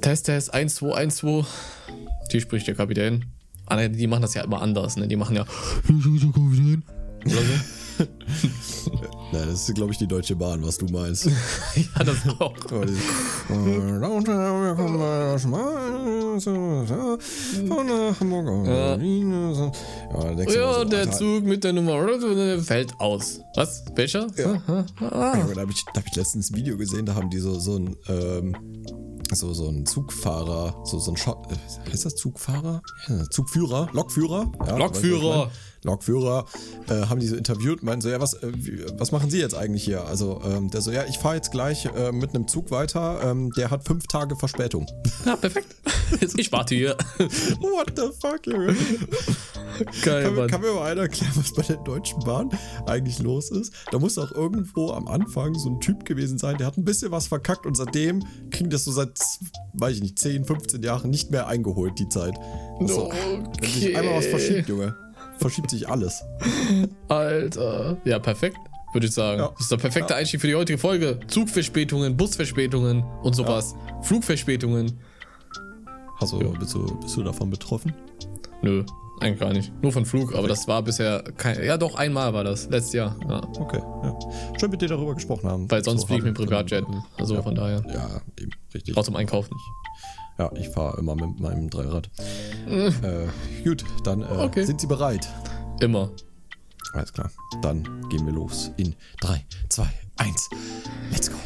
Test, Test, 1, 2, 1, 2. Die spricht der Kapitän. Ah, ne, die machen das ja immer anders, ne? Die machen ja. Oder so. Na, das ist, glaube ich, die Deutsche Bahn, was du meinst. ja, das auch. Ja, der Zug mit der Nummer fällt aus. Was? Welcher? Ja. Ah. Ja, da habe ich, hab ich letztens ein Video gesehen, da haben die so, so ein ähm, so, so ein Zugfahrer, so, so ein Scho äh, heißt das Zugfahrer? Zugführer, Lokführer. Ja, Lokführer. Lokführer, äh, haben die so interviewt, meinen so, ja, was, äh, was machen Sie jetzt eigentlich hier? Also, ähm, der so, ja, ich fahre jetzt gleich äh, mit einem Zug weiter, ähm, der hat fünf Tage Verspätung. Ja, perfekt. Ich warte hier. What the fuck, Junge? Geil, Kann, mir- Mann. kann mir mal einer erklären, was bei der Deutschen Bahn eigentlich los ist? Da muss auch irgendwo am Anfang so ein Typ gewesen sein, der hat ein bisschen was verkackt und seitdem kriegen das so seit, weiß ich nicht, 10, 15 Jahren nicht mehr eingeholt, die Zeit. So, Wenn sich einmal was verschiebt, Junge, verschiebt sich alles. Alter. Ja, perfekt. Würde ich sagen. Ja. Das ist der perfekte Einstieg für die heutige Folge. Zugverspätungen, Busverspätungen und sowas. Flugverspätungen. Also, bist, du, bist du davon betroffen? Nö, eigentlich gar nicht. Nur von Flug, aber das war bisher kein. Ja, doch, einmal war das. Letztes Jahr. Ja. Okay, ja. Schön mit dir darüber gesprochen haben. Weil sonst So fliege ich mit haben- Privatjet. Also von daher. Ja, eben, richtig. Auch zum Einkaufen. Ja, ich fahre immer mit meinem Dreirad. äh, gut, dann äh, Okay. sind Sie bereit? Immer. Alles klar. Dann gehen wir los in 3, 2, 1. Let's go.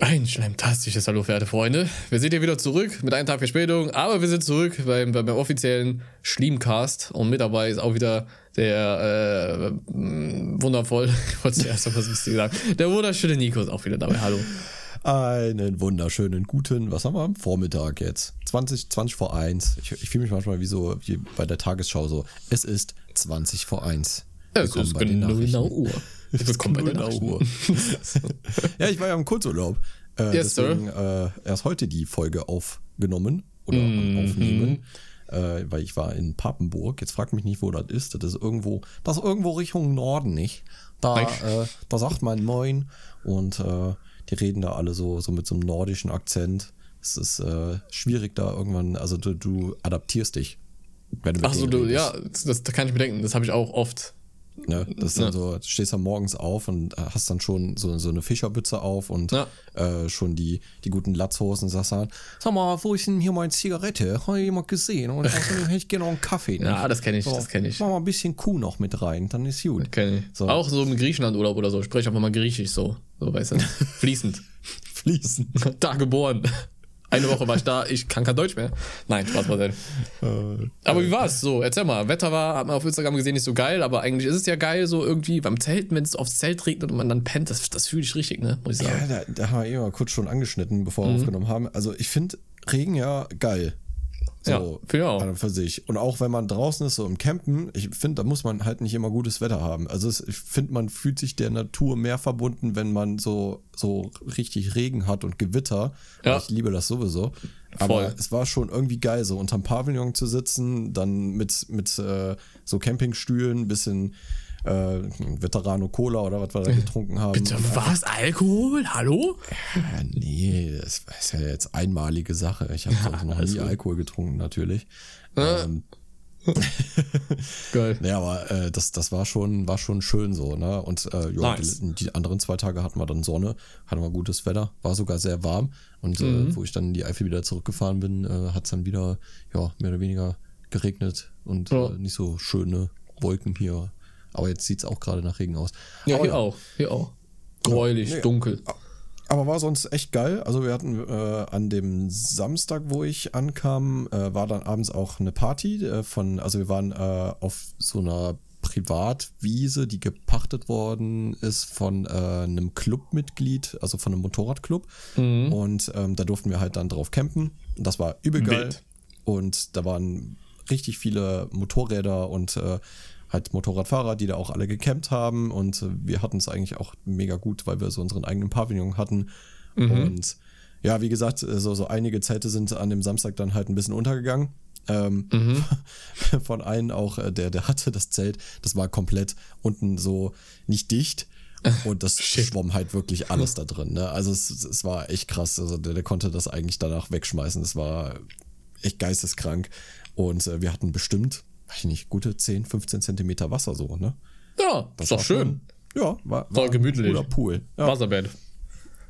Ein schleimtastisches Hallo, verehrte Freunde. Wir sind hier wieder zurück mit einem Tag Verspätung, aber wir sind zurück beim, beim, offiziellen Schliemcast und mit dabei ist auch wieder der äh, wundervoll, ich wollte zuerst noch was Lustiges sagen, der wunderschöne Nico ist auch wieder dabei. Hallo. Einen wunderschönen guten, was haben wir am Vormittag jetzt? 20, 20 vor 1. Ich, ich fühle mich manchmal wie so wie bei der Tagesschau so. Es ist 20 vor 1. Es Willkommen ist genau, genau Uhr. Willkommen bei der. Uhr. ja, ich war ja im Kurzurlaub. Äh, Yes, sir. deswegen äh, erst heute die Folge aufgenommen oder Mhm. aufnehmen. Äh, weil ich war in Papenburg. Jetzt fragt mich nicht, wo das ist. Das ist irgendwo, das ist irgendwo Richtung Norden, nicht? Da, äh, da sagt man Moin und äh, die reden da alle so, so mit so einem nordischen Akzent. Es ist äh, schwierig da irgendwann, also du, du adaptierst dich. Wenn du mit Ach so, du, redest. ja, das, das kann ich mir denken. Das habe ich auch oft. Ne? Das ist dann Ja. so, du stehst dann morgens auf und hast dann schon so, so eine Fischerbütze auf und Ja. äh, schon die, die guten Latzhosen und sagst dann, sag mal, wo ist denn hier meine Zigarette? Habe ich jemand gesehen? Und außerdem hätte ich gerne noch einen Kaffee. ne? Ja, das kenne ich, das kenne ich. Mach mal ein bisschen Kuh noch mit rein, dann ist gut. Kenn ich. So. Auch so im Griechenland-Urlaub oder so. Ich spreche einfach mal Griechisch so. So, weißt du? Fließend. Fließen. da geboren. Eine Woche war ich da, ich kann kein Deutsch mehr. Nein, Spaß beiseite. Äh, Aber wie war's? So, erzähl mal. Wetter war, hat man auf Instagram gesehen, nicht so geil, aber eigentlich ist es ja geil, so irgendwie beim Zelten, wenn es aufs Zelt regnet und man dann pennt, das, das fühle ich richtig, ne? Muss ich ja, sagen. da, da haben wir eben mal kurz schon angeschnitten, bevor Mhm. wir aufgenommen haben. Also ich finde Regen ja geil. So, Ja, auch. an und für sich. Und auch wenn man draußen ist, so im Campen, ich finde, da muss man halt nicht immer gutes Wetter haben. Also es, ich finde, man fühlt sich der Natur mehr verbunden, wenn man so, so richtig Regen hat und Gewitter. Ja. Ich liebe das sowieso. Aber Voll. es war schon irgendwie geil, so unterm Pavillon zu sitzen, dann mit, mit äh, so Campingstühlen, bisschen äh, Veterano Cola oder was wir da getrunken haben. Bitte, was? Alkohol? Hallo? ja, nee, das ist ja jetzt einmalige Sache. Ich habe sonst noch nie gut. Alkohol getrunken, natürlich. Ähm, Geil. ja, aber äh, das, das war schon, war schon schön so, ne? Und äh, ja, Nice. die, die anderen zwei Tage hatten wir dann Sonne, hatten wir gutes Wetter, war sogar sehr warm. Und Mhm. äh, wo ich dann in die Eifel wieder zurückgefahren bin, äh, hat es dann wieder, ja, mehr oder weniger geregnet und Ja. äh, nicht so schöne Wolken hier. Aber jetzt sieht's auch gerade nach Regen aus. Ja, aber hier auch. Hier auch. Gräulich, Nee. dunkel. Aber war sonst echt geil. Also wir hatten äh, an dem Samstag, wo ich ankam, äh, war dann abends auch eine Party äh, von, also wir waren äh, auf so einer Privatwiese, die gepachtet worden ist von äh, einem Clubmitglied, also von einem Motorradclub. Und ähm, da durften wir halt dann drauf campen. Und das war übel geil. Wild. Und da waren richtig viele Motorräder und äh, halt Motorradfahrer, die da auch alle gecampt haben. Und äh, wir hatten es eigentlich auch mega gut, weil wir so unseren eigenen Pavillon hatten. Und ja, wie gesagt, äh, so, so einige Zelte sind an dem Samstag dann halt ein bisschen untergegangen. Ähm, Von einem auch, äh, der, der hatte das Zelt, das war komplett unten so nicht dicht. Und das schwamm halt wirklich alles da drin. Ne? Also es, es war echt krass. Also der, der konnte das eigentlich danach wegschmeißen. Es war echt geisteskrank. Und äh, wir hatten bestimmt, weiß ich nicht, gute 10, 15 Zentimeter Wasser so, ne? Ja, Das ist doch schön. Schon, ja, war, War gemütlich. ein cooler Pool. Ja. Wasserbett.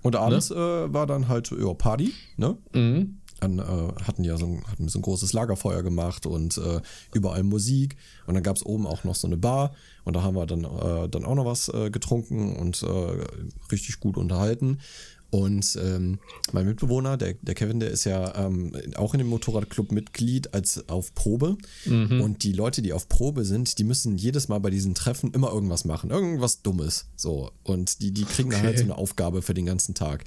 Und abends äh, war dann halt ja, Party, ne? Mhm. Dann äh, hatten ja so ein, hatten wir so ein großes Lagerfeuer gemacht und äh, überall Musik. Und dann gab es oben auch noch so eine Bar. Und da haben wir dann, äh, dann auch noch was äh, getrunken und äh, richtig gut unterhalten. Und ähm, mein Mitbewohner, der, der Kevin, der ist ja ähm, auch in dem Motorradclub Mitglied als auf Probe. Und die Leute, die auf Probe sind, die müssen jedes Mal bei diesen Treffen immer irgendwas machen. Irgendwas Dummes. So. Und die, die kriegen dann halt so eine Aufgabe für den ganzen Tag.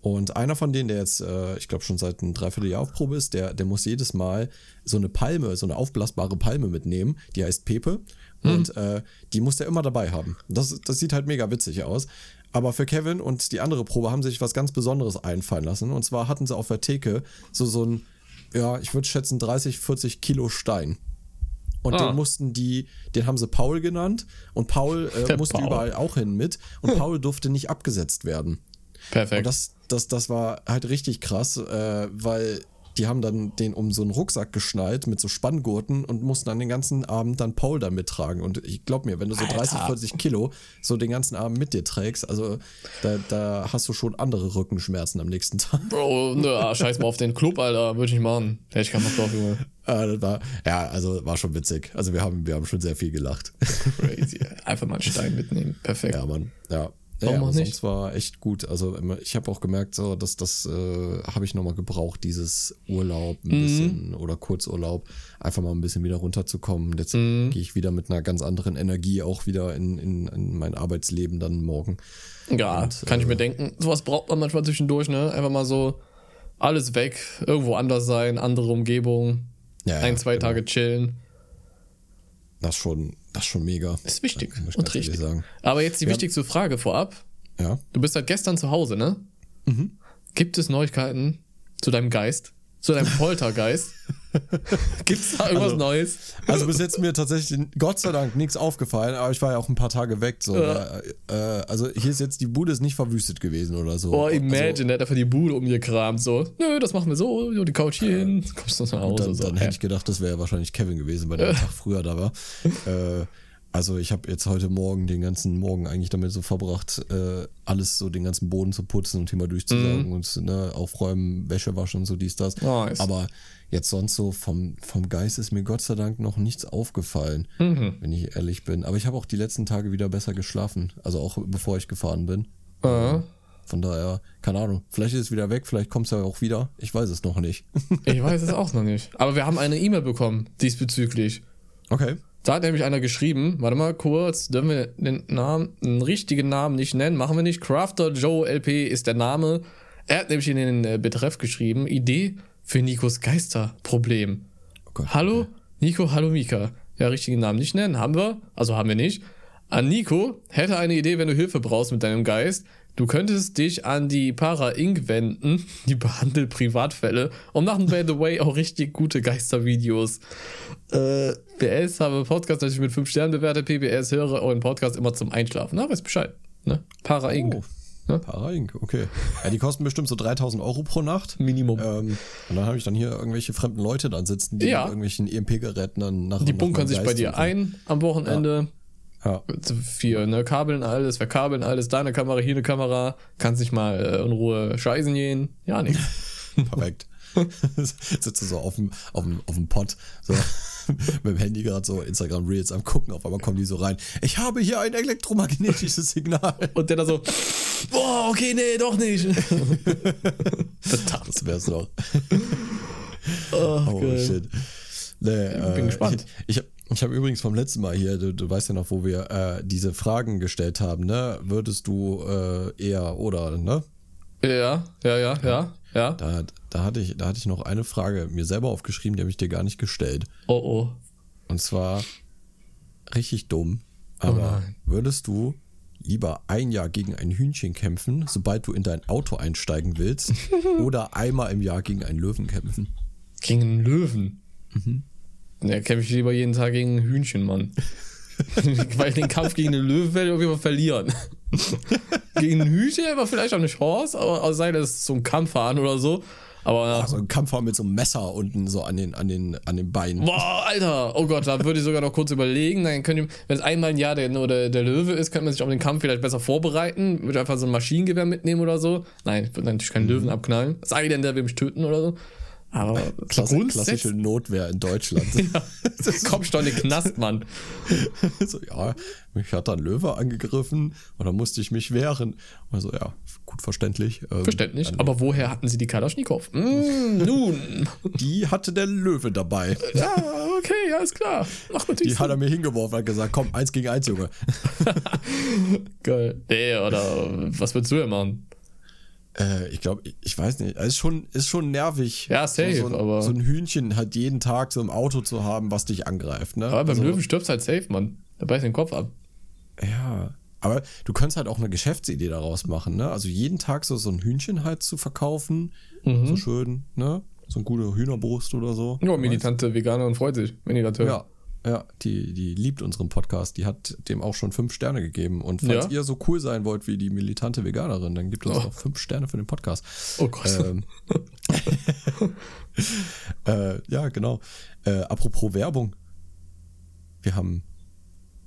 Und einer von denen, der jetzt, äh, ich glaube, schon seit einem Dreivierteljahr auf Probe ist, der, der muss jedes Mal so eine Palme, so eine aufblasbare Palme mitnehmen, die heißt Pepe. Und äh, die muss der immer dabei haben. Das, das sieht halt mega witzig aus. Aber für Kevin und die andere Probe haben sich was ganz Besonderes einfallen lassen. Und zwar hatten sie auf der Theke so, so ein, ja, ich würde schätzen, 30, 40 Kilo Stein. Und Ah. den mussten die, den haben sie Paul genannt. Und Paul äh, musste Paul. überall auch hin mit. Und Paul durfte nicht abgesetzt werden. Perfekt. Und das, das, das war halt richtig krass, äh, weil die haben dann den um so einen Rucksack geschnallt mit so Spanngurten und mussten dann den ganzen Abend dann Paul da mittragen. Und ich glaub mir, wenn du so 30, 40 Kilo so den ganzen Abend mit dir trägst, also da, da hast du schon andere Rückenschmerzen am nächsten Tag. Bro, nö, ah, scheiß mal auf den Club, Alter. Würde ich nicht machen. Hätte ich keinen Bock drauf, Junge. Äh, war, ja, also war schon witzig. Also wir haben, wir haben schon sehr viel gelacht. Crazy. Einfach mal einen Stein mitnehmen. Perfekt. Ja, Mann. Ja. Warum ja, auch nicht? sonst war echt gut. Also ich habe auch gemerkt, so, dass das äh, habe ich nochmal gebraucht, dieses Urlaub ein Mhm. bisschen oder Kurzurlaub, einfach mal ein bisschen wieder runterzukommen. Jetzt Mhm. gehe ich wieder mit einer ganz anderen Energie auch wieder in, in, in mein Arbeitsleben dann morgen. Ja, kann ich mir denken. Sowas braucht man manchmal zwischendurch, ne? Einfach mal so alles weg, irgendwo anders sein, andere Umgebung, Ja, ein, zwei genau. Tage chillen. Das schon, das ist schon mega. Ist wichtig und richtig. sagen. Aber jetzt die Ja. wichtigste Frage vorab. Ja. Du bist seit gestern zu Hause, ne? Mhm. Gibt es Neuigkeiten zu deinem Geist? Zu deinem Poltergeist? Gibt es da irgendwas Also- Neues? Also bis jetzt mir tatsächlich Gott sei Dank nichts aufgefallen, aber ich war ja auch ein paar Tage weg. So, Ja. äh, äh, also hier ist jetzt die Bude ist nicht verwüstet gewesen oder so. Oh, Also, imagine, der hat einfach die Bude umgekramt. So, nö, das machen wir so, die Couch hier hin. Kommst du nach Hause. Dann, so. dann hätte ich gedacht, das wäre wahrscheinlich Kevin gewesen, weil der einen Tag früher da war. Äh, also ich habe jetzt heute Morgen den ganzen Morgen eigentlich damit so verbracht, äh, alles so den ganzen Boden zu putzen und hier mal durchzusaugen und ne, aufräumen, Wäsche waschen und so dies, das. Nice. Aber jetzt sonst so vom, vom Geist ist mir Gott sei Dank noch nichts aufgefallen, wenn ich ehrlich bin. Aber ich habe auch die letzten Tage wieder besser geschlafen, also auch bevor ich gefahren bin. Äh, Von daher, keine Ahnung, vielleicht ist es wieder weg, vielleicht kommt es ja auch wieder. Ich weiß es noch nicht. ich weiß es auch noch nicht. Aber wir haben eine E-Mail bekommen diesbezüglich. okay. Da hat nämlich einer geschrieben, warte mal kurz, dürfen wir den Namen, den richtigen Namen nicht nennen, machen wir nicht. Crafter Joe LP ist der Name. Er hat nämlich in den äh, Betreff geschrieben, Idee für Nikos Geisterproblem. Oh Gott. Hallo Nico, hallo Mika. Ja, richtigen Namen nicht nennen, haben wir, also haben wir nicht. An Nico hätte eine Idee, wenn du Hilfe brauchst mit deinem Geist. Du könntest dich an die Para Inc. wenden, die behandelt Privatfälle und machen, by the way, auch richtig gute Geistervideos. Äh, PS habe Podcast natürlich mit 5 Sternen bewertet, PBS höre euren Podcast immer zum Einschlafen. Na, weiß Bescheid. Ne? Para Inc. Oh. Ja. Paraink, okay. Ja, die kosten bestimmt so 3000 Euro pro Nacht. Minimum. Ähm, und dann habe ich dann hier irgendwelche fremden Leute dann sitzen, die Ja. mit irgendwelchen EMP-Geräten dann nach Die bunkern sich bei dir ein am Wochenende. Ja. Vier, ne, Kabeln alles, verkabeln alles, deine Kamera, hier eine Kamera, kannst dich mal äh, in Ruhe scheißen gehen. Ja, nix. Perfekt. Sitzt du so auf dem, auf dem, auf dem Pott, so mit dem Handy gerade so Instagram Reels am gucken, auf einmal kommen die so rein. Ich habe hier ein elektromagnetisches Signal. Und der da so, boah, okay, nee, doch nicht. Verdammt. Das wär's doch. Oh, Oh geil. shit. Nee, äh, bin gespannt. Ich, ich, ich habe übrigens vom letzten Mal hier, du, du weißt ja noch, wo wir äh, diese Fragen gestellt haben, ne? Würdest du äh, eher oder, ne? Ja, ja, ja, ja, ja. Da, da, hatte ich, da hatte ich noch eine Frage mir selber aufgeschrieben, die habe ich dir gar nicht gestellt. Oh, oh. Und zwar richtig dumm, aber nein. würdest du lieber ein Jahr gegen ein Hühnchen kämpfen, sobald du in dein Auto einsteigen willst, oder einmal im Jahr gegen einen Löwen kämpfen? Gegen einen Löwen. Ja, kämpfe ich lieber jeden Tag gegen ein Hühnchen, Mann. Weil den Kampf gegen den Löwen werde ich auf jeden Fall verlieren. Gegen Hühnchen aber vielleicht auch eine Chance, aber es sei ist so ein Kampfhahn oder so. Aber Also ein Kampfer mit so einem Messer unten so an den, an den, an den Beinen. Boah, Alter, oh Gott, da würde ich sogar noch kurz überlegen. Dann könnt ihr, wenn es einmal ein Jahr der, nur der, der Löwe ist, könnte man sich auf den Kampf vielleicht besser vorbereiten. Würde einfach so ein Maschinengewehr mitnehmen oder so. Nein, ich würde natürlich keinen Löwen abknallen. Ich denn, der will mich töten oder so? Aber Klasse, klassische Notwehr in Deutschland. Komm schon in den Knast, Mann. so, ja, mich hat da ein Löwe angegriffen und dann musste ich mich wehren. Also ja, gut verständlich. Ähm, Verständlich. Aber woher hatten sie die Kalaschnikow? Mm, nun. Die hatte der Löwe dabei. Ja, okay, ja, ist klar. Macht natürlich Die hat er mir hingeworfen und gesagt, komm, eins gegen eins, Junge. Sinn. Geil. Nee, oder was würdest du denn machen? Äh, ich glaube, ich, weiß nicht. Es ist schon, ist schon nervig. Ja, safe, so, so, ein, aber- so ein Hühnchen halt jeden Tag so im Auto zu haben, was dich angreift. Ne? Aber beim Also, Löwen stirbst halt safe, Mann. Da beißt den Kopf ab. Ja. Aber du könntest halt auch eine Geschäftsidee daraus machen, ne? Also jeden Tag so, so ein Hühnchen halt zu verkaufen. Mhm. So schön, ne? So eine gute Hühnerbrust oder so. Ja, militante Veganerin freut sich, wenn ihr das hört. Ja, ja, die, die liebt unseren Podcast. Die hat dem auch schon fünf Sterne gegeben. Und falls Ja? ihr so cool sein wollt wie die militante Veganerin, dann gibt uns Oh. doch fünf Sterne für den Podcast. Oh Gott. Ähm, äh, ja, genau. Äh, apropos Werbung. Wir haben,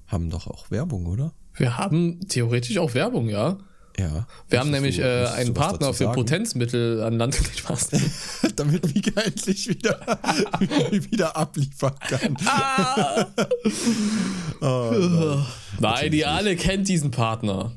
haben doch auch Werbung, oder? Wir haben theoretisch auch Werbung, ja. Ja. Wir haben nämlich du- äh, einen Partner für sagen? Potenzmittel an Land. Spaß. Damit Mika endlich wieder, wieder abliefern kann. Ah! Oh, nein. Nein, ihr alle kennt diesen Partner.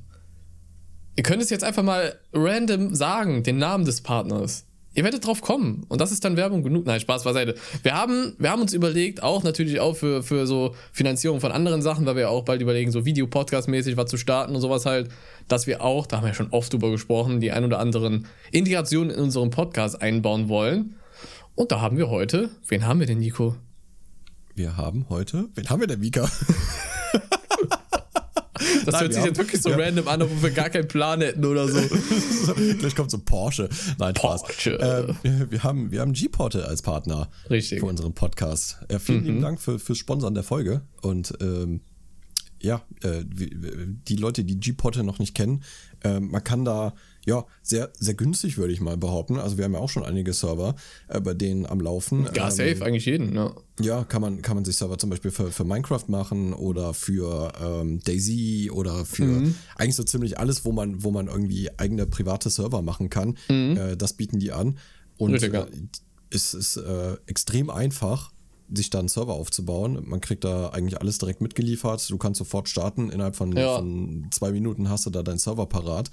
Ihr könnt es jetzt einfach mal random sagen, den Namen des Partners. Ihr werdet drauf kommen. Und das ist dann Werbung genug. Nein, Spaß beiseite. Wir haben, wir haben uns überlegt, auch natürlich auch für, für so Finanzierung von anderen Sachen, weil wir auch bald überlegen, so Videopodcast-mäßig was zu starten und sowas halt, dass wir auch, da haben wir schon oft drüber gesprochen, die ein oder anderen Integrationen in unseren Podcast einbauen wollen. Und da haben wir heute, wen haben wir denn, Nico? Wir haben heute, wen haben wir denn, Mika? Das Nein, hört sich jetzt wirklich so ja. random an, obwohl wir gar keinen Plan hätten oder so. Gleich kommt so Porsche. Nein, Spaß. Porsche. Ähm, wir, wir haben, wir haben G-Portal als Partner Richtig. für unseren Podcast. Ja, vielen lieben Dank für, fürs Sponsern der Folge. Und ähm, ja, äh, die Leute, die G-Portal noch nicht kennen, äh, man kann da ja sehr, sehr günstig, würde ich mal behaupten. Also wir haben ja auch schon einige Server äh, bei denen am Laufen. Ja, Ähm, safe, eigentlich jeden, ja. ja, kann man, kann man sich Server zum Beispiel für, für Minecraft machen oder für ähm, Daisy oder für Mhm. eigentlich so ziemlich alles, wo man, wo man irgendwie eigene private Server machen kann. Äh, das bieten die an. Und Mhm. Äh, es ist äh, extrem einfach, sich da einen Server aufzubauen. Man kriegt da eigentlich alles direkt mitgeliefert. Du kannst sofort starten. Innerhalb von, Ja. von zwei Minuten hast du da deinen Server parat.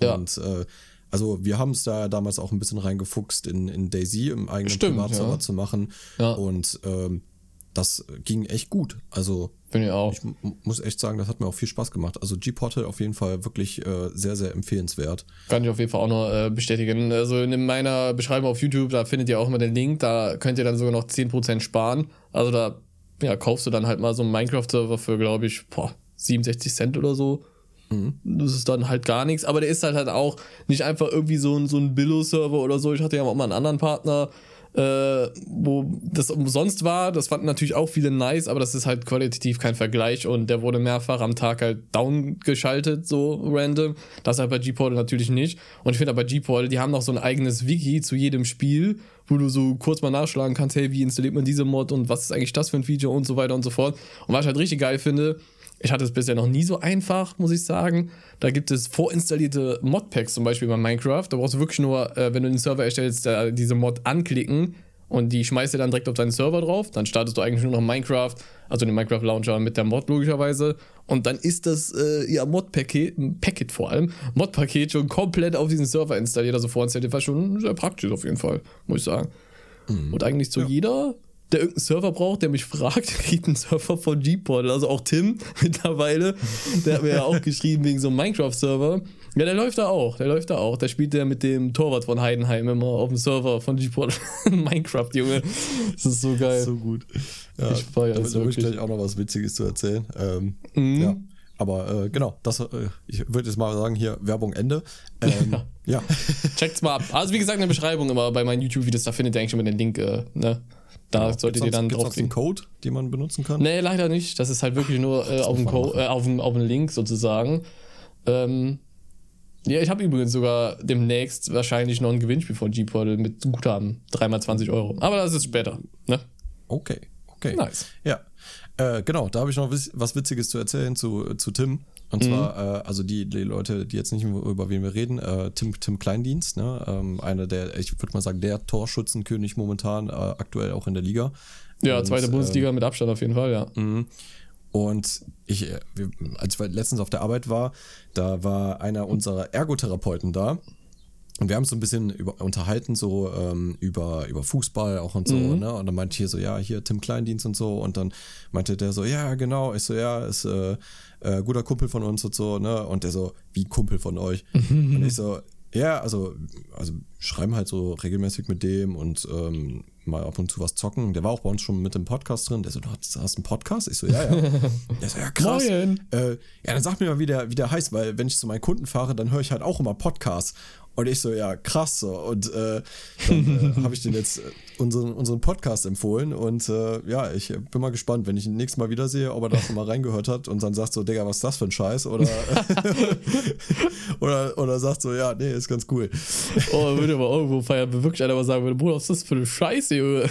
Ja. Und äh, also wir haben es da damals auch ein bisschen reingefuchst in, in Daisy im eigenen Stimmt, Privatserver ja. zu machen. Ja. Und ähm, das ging echt gut. Also Finde ich auch. ich muss echt sagen, das hat mir auch viel Spaß gemacht. Also G-Portal auf jeden Fall wirklich äh, sehr, sehr empfehlenswert. Kann ich auf jeden Fall auch noch äh, bestätigen. Also in meiner Beschreibung auf YouTube, da findet ihr auch immer den Link, da könnt ihr dann sogar noch 10% sparen. Also da ja, kaufst du dann halt mal so einen Minecraft-Server für, glaube ich, boah, 67 Cent oder so. Das ist dann halt gar nichts, aber der ist halt halt auch nicht einfach irgendwie so ein, so ein Billo-Server oder so. Ich hatte ja auch mal einen anderen Partner, äh, wo das umsonst war. Das fanden natürlich auch viele nice, aber das ist halt qualitativ kein Vergleich und der wurde mehrfach am Tag halt down geschaltet, so random. Das halt bei G-Portal natürlich nicht. Und ich finde aber G-Portal, die haben noch so ein eigenes Wiki zu jedem Spiel, wo du so kurz mal nachschlagen kannst, hey, wie installiert man diese Mod und was ist eigentlich das für ein Feature und so weiter und so fort. Und was ich halt richtig geil finde, ich hatte es bisher noch nie so einfach, muss ich sagen. Da gibt es vorinstallierte Modpacks zum Beispiel bei Minecraft. Da brauchst du wirklich nur, äh, wenn du den Server erstellst, da diese Mod anklicken und die schmeißt du dann direkt auf deinen Server drauf. Dann startest du eigentlich nur noch Minecraft, also den Minecraft Launcher mit der Mod logischerweise. Und dann ist das äh, ja Mod-Paket, Packet vor allem, Mod-Paket schon komplett auf diesen Server installiert, also vorinstalliert, was schon sehr praktisch auf jeden Fall, muss ich sagen. Und eigentlich so jeder, der irgendeinen Server braucht, der mich fragt, kriegt einen Server von G-Portal. Also auch Tim mittlerweile, der hat mir ja auch geschrieben wegen so einem Minecraft-Server. Ja, der läuft da auch, der läuft da auch. Da spielt der mit dem Torwart von Heidenheim immer auf dem Server von G-Portal. Minecraft, Junge. Das ist so geil. So gut. Ja, Ich feier da das da wirklich. gleich auch noch was Witziges zu erzählen. Ähm, Mhm. Ja. Aber äh, genau, das, äh, ich würde jetzt mal sagen, hier Werbung Ende. Ähm, ja. Checkt's mal ab. Also wie gesagt, in der Beschreibung immer bei meinen YouTube-Videos, da findet ihr eigentlich immer den Link, äh, ne? Da solltet ihr dann drauf einen Code, den man benutzen kann? Nee, leider nicht. Das ist halt wirklich nur äh, auf, dem äh, auf, auf Link sozusagen. Ähm, ja, ich habe übrigens sogar demnächst wahrscheinlich noch ein Gewinnspiel von G-Portal mit Guthaben. Dreimal 20 Euro. Aber das ist später. Ne? Okay, okay. Nice. Ja, äh, genau, da habe ich noch was Witziges zu erzählen zu, zu Tim. Und zwar, äh, also die, die Leute, die jetzt nicht über wen wir reden, äh, Tim, Tim Kleindienst, ne? ähm, einer der, ich würde mal sagen, der Torschützenkönig momentan, äh, aktuell auch in der Liga. Ja, Und, zweite Bundesliga mit Abstand auf jeden Fall, ja. Und ich, äh, als ich letztens auf der Arbeit war, da war einer unserer Ergotherapeuten da. Und wir haben uns so ein bisschen über, unterhalten, so ähm, über, über Fußball auch und so, ne? Und dann meinte ich hier so, ja, hier Tim Kleindienst und so. Und dann meinte der so, ja, genau. Ich so, ja, ist äh, äh, guter Kumpel von uns und so, ne? Und der so, wie Kumpel von euch? und ich so, ja, also, also schreiben halt so regelmäßig mit dem und ähm, mal ab und zu was zocken. Der war auch bei uns schon mit dem Podcast drin. Der so, du hast, hast einen Podcast? Ich so, ja, ja. Der so, ja, krass. Äh, ja, dann sag mir mal, wie der, wie der heißt, weil wenn ich zu meinen Kunden fahre, dann höre ich halt auch immer Podcasts. Und ich so, ja, krass so. Und äh, dann äh, habe ich den jetzt äh, unseren, unseren Podcast empfohlen. Und äh, ja, ich bin mal gespannt, wenn ich ihn nächstes Mal wiedersehe, ob er da schon mal reingehört hat und dann sagt so, Digga, was ist das für ein Scheiß? Oder, oder, oder sagt so, ja, nee, ist ganz cool. Oh, würde aber irgendwo feiern, wenn wirklich einer mal sagen würde, Bruder, was ist das für eine Scheiße, Junge?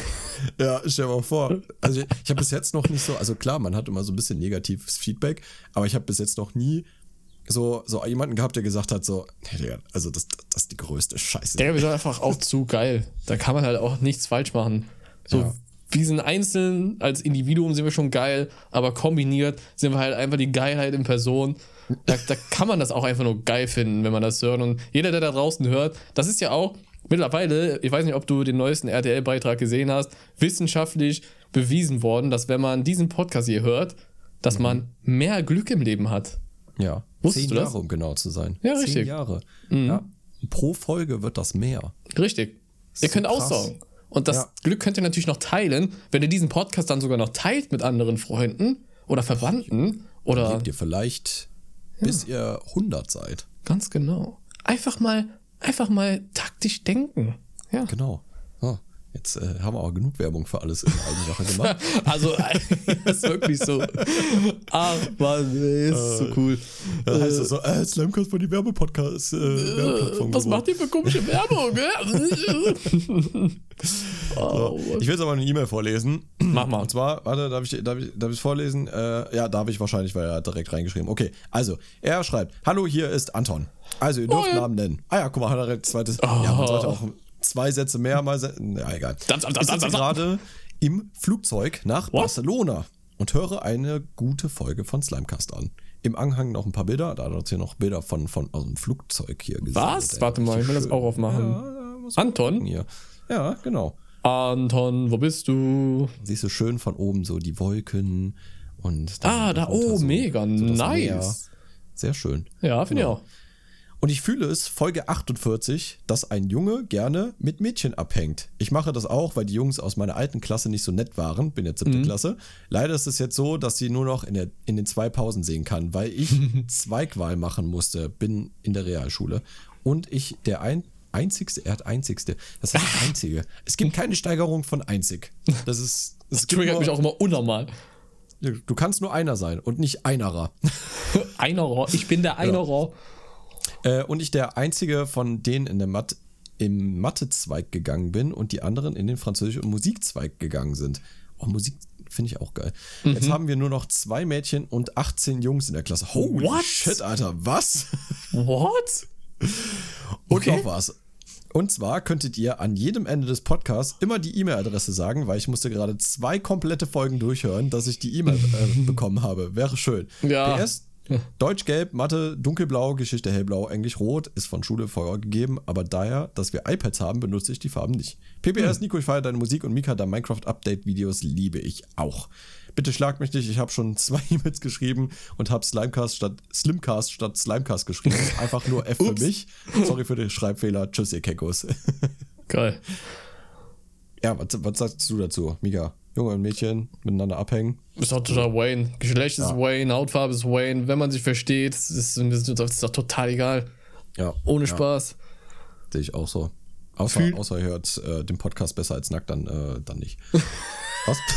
Ja, stell dir mal vor. Also ich, ich habe bis jetzt noch nicht so, also klar, man hat immer so ein bisschen negatives Feedback, aber ich habe bis jetzt noch nie so, so jemanden gehabt, der gesagt hat, so, also das, das ist die größte Scheiße. Der wir sind einfach auch zu geil. Da kann man halt auch nichts falsch machen. So, Ja. wir sind einzeln, als Individuum sind wir schon geil, aber kombiniert sind wir halt einfach die Geilheit in Person. Da, da kann man das auch einfach nur geil finden, wenn man das hört. Und jeder, der da draußen hört, das ist ja auch mittlerweile, ich weiß nicht, ob du den neuesten RTL-Beitrag gesehen hast, wissenschaftlich bewiesen worden, dass wenn man diesen Podcast hier hört, dass man mehr Glück im Leben hat. Ja. Wusstest Zehn du das? Jahre, um genau zu sein. Ja, Zehn richtig. Mhm. Jahre. Ja. Pro Folge wird das mehr. Richtig. ihr so könnt krass. aussaugen. Und das Ja. Glück könnt ihr natürlich noch teilen, wenn ihr diesen Podcast dann sogar noch teilt mit anderen Freunden oder Verwandten oder Lebt ihr vielleicht, bis ihr 100 seid. ganz genau. Einfach mal, einfach mal taktisch denken. Ja. Genau. Oh, jetzt äh, haben wir aber genug Werbung für alles in Eigensache gemacht. Also, das ist wirklich so. Ach man, nee, ist so cool. Da heißt es so, äh, Slamcast war die Werbepodcast, äh, Werbeplattform Was geworden. macht ihr für komische Werbung? oh, Ich will jetzt aber eine E-Mail vorlesen. Mach mal. Und zwar, warte, darf ich, darf ich, darf ich vorlesen? Äh, ja, darf ich wahrscheinlich, weil er hat direkt reingeschrieben. Okay, also, er schreibt, hallo, hier ist Anton. Also, ihr dürft. Namen nennen. Ah ja, guck mal, hat er zweites. Ja, man sollte auch zwei Sätze mehr mal se- Ja, egal. Dann, dann, dann, ich sitze gerade im Flugzeug nach Barcelona und höre eine gute Folge von Slimecast an. Im Anhang noch ein paar Bilder, da hat uns hier noch Bilder von, von aus dem Flugzeug hier gesehen. Was? Warte mal, ich will das auch aufmachen. Ja, Anton? hier. Ja, genau. Anton, wo bist du? Siehst du schön von oben so die Wolken und Ah, da, oh, so- mega, so das Meer. nice. Sehr schön. Ja, finde Genau. ich auch. Und ich fühle es, Folge 48, dass ein Junge gerne mit Mädchen abhängt. Ich mache das auch, weil die Jungs aus meiner alten Klasse nicht so nett waren. Bin jetzt siebte Klasse. Leider ist es jetzt so, dass sie nur noch in, der, in den zwei Pausen sehen kann, weil ich Zweigwahl machen musste. Bin in der Realschule. Und ich der ein, einzigste, er hat einzigste. Das heißt einzige. Es gibt keine Steigerung von einzig. Das ist. Es gibt Triggert nur, mich auch immer unnormal. Du kannst nur einer sein und nicht einerer. Einerer, ich bin der Einerer. Äh, und ich der einzige von denen in der Mathe im Mathezweig gegangen bin und die anderen in den Französisch- und Musikzweig gegangen sind. Oh, Musik finde ich auch geil. Mhm. Jetzt haben wir nur noch zwei Mädchen und 18 Jungs in der Klasse. Holy What? shit, Alter, was? What? Und Okay. noch was. Und zwar könntet ihr an jedem Ende des Podcasts immer die E-Mail-Adresse sagen, weil ich musste gerade zwei komplette Folgen durchhören, dass ich die E-Mail äh, bekommen habe. Wäre schön. Ja. PS, Deutsch gelb, Mathe dunkelblau, Geschichte hellblau, Englisch rot, ist von Schule vorgegeben, aber daher, dass wir iPads haben, benutze ich die Farben nicht. PPS, Nico, ich feiere deine Musik und Mika, deine Minecraft-Update-Videos liebe ich auch. Bitte schlag mich nicht, ich habe schon zwei E-Mails geschrieben und habe Slimecast statt Slimcast statt Slimecast geschrieben. Einfach nur F für mich. Sorry für den Schreibfehler. Tschüss, ihr Kekos. Geil. ja, was, was sagst du dazu, Mika? Junge und Mädchen miteinander abhängen. Ist doch total Wayne. Geschlecht ist Wayne, Hautfarbe ist Wayne. Wenn man sich versteht, ist, ist, ist, ist doch total egal. Ja. Ohne ja, Spaß. Sehe ich auch so. Außer, Fühl- außer hört äh, den Podcast besser als nackt, dann, äh, dann nicht. Was?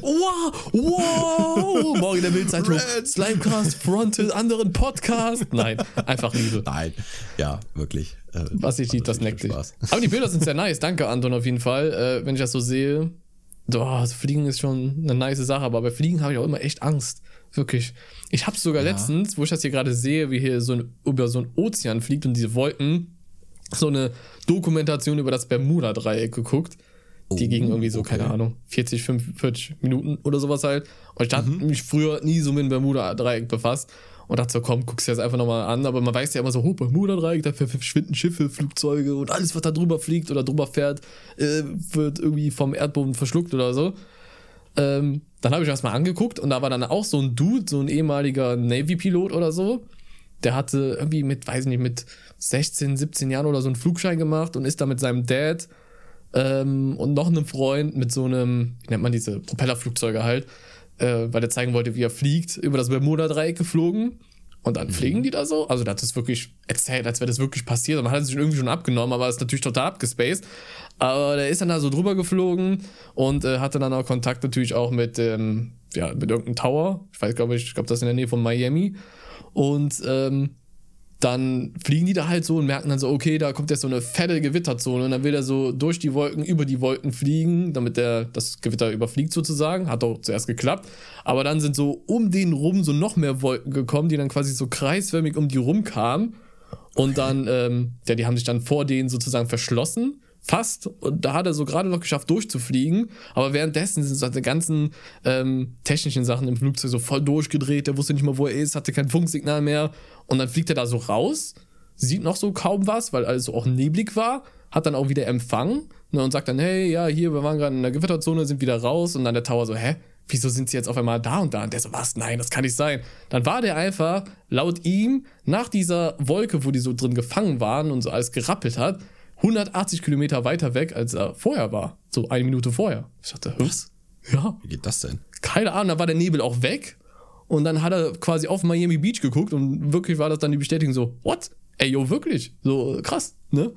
Wow, wow, morgen in der Bildzeitung. Slimecast frontet anderen Podcast. Nein, einfach Liebe. Nein. Ja, wirklich. Äh, Was ich macht sieht, das neckt dich. Aber die Bilder sind sehr nice. Danke, Anton, auf jeden Fall. Äh, wenn ich das so sehe, boah, das Fliegen ist schon eine nice Sache, aber bei Fliegen habe ich auch immer echt Angst. Wirklich. Ich habe sogar Ja. letztens, wo ich das hier gerade sehe, wie hier so ein, über so ein Ozean fliegt und diese Wolken, so eine Dokumentation über das Bermuda-Dreieck geguckt. Die Oh, ging irgendwie so, okay. keine Ahnung, 40, 45 Minuten oder sowas halt. Und ich hatte mich früher nie so mit dem Bermuda-Dreieck befasst. Und dachte so, komm, guck's dir das einfach nochmal an. Aber man weiß ja immer so, oh, Bermuda-Dreieck, da verschwinden Schiffe, Flugzeuge und alles, was da drüber fliegt oder drüber fährt, äh, wird irgendwie vom Erdboden verschluckt oder so. Ähm, dann habe ich das mal angeguckt und da war dann auch so ein Dude, so ein ehemaliger Navy-Pilot oder so. Der hatte irgendwie mit, weiß ich nicht, mit 16, 17 Jahren oder so einen Flugschein gemacht und ist da mit seinem Dad ähm, und noch einem Freund mit so einem, wie nennt man diese Propellerflugzeuge halt, äh, weil er zeigen wollte, wie er fliegt, über das Bermuda-Dreieck geflogen. Und dann fliegen die da so. Also, der hat das wirklich erzählt, als wäre das wirklich passiert. Und man hat es sich irgendwie schon abgenommen, aber ist natürlich total abgespaced. Aber der ist dann da so drüber geflogen und äh, hatte dann auch Kontakt natürlich auch mit, ähm, ja, mit irgendeinem Tower. Ich weiß, glaube ich, ich glaube, das ist in der Nähe von Miami. Und ähm, dann fliegen die da halt so und merken dann so, okay, da kommt jetzt so eine fette Gewitterzone und dann will er so durch die Wolken, über die Wolken fliegen, damit der das Gewitter überfliegt sozusagen. Hat auch zuerst geklappt. Aber dann sind so um den rum so noch mehr Wolken gekommen, die dann quasi so kreisförmig um die rum kamen. Und dann, ähm, ja, die haben sich dann vor denen sozusagen verschlossen. Fast. Und da hat er so gerade noch geschafft, durchzufliegen. Aber währenddessen sind die ganzen ähm, technischen Sachen im Flugzeug so voll durchgedreht. Der wusste nicht mal, wo er ist, hatte kein Funksignal mehr. Und dann fliegt er da so raus, sieht noch so kaum was, weil alles so auch neblig war. Hat dann auch wieder Empfang ne, und sagt dann, hey, ja, hier, wir waren gerade in der Gewitterzone, sind wieder raus. Und dann der Tower so, hä? Wieso sind sie jetzt auf einmal da und da? Und der so, was? Nein, das kann nicht sein. Dann war der einfach, laut ihm, nach dieser Wolke, wo die so drin gefangen waren und so alles gerappelt hat, 180 Kilometer weiter weg, als er vorher war. So eine Minute vorher. Ich dachte, was? Ja, Wie geht das denn? keine Ahnung, da war der Nebel auch weg. Und dann hat er quasi auf Miami Beach geguckt und wirklich war das dann die Bestätigung so, what? Ey, yo, wirklich? So krass, ne?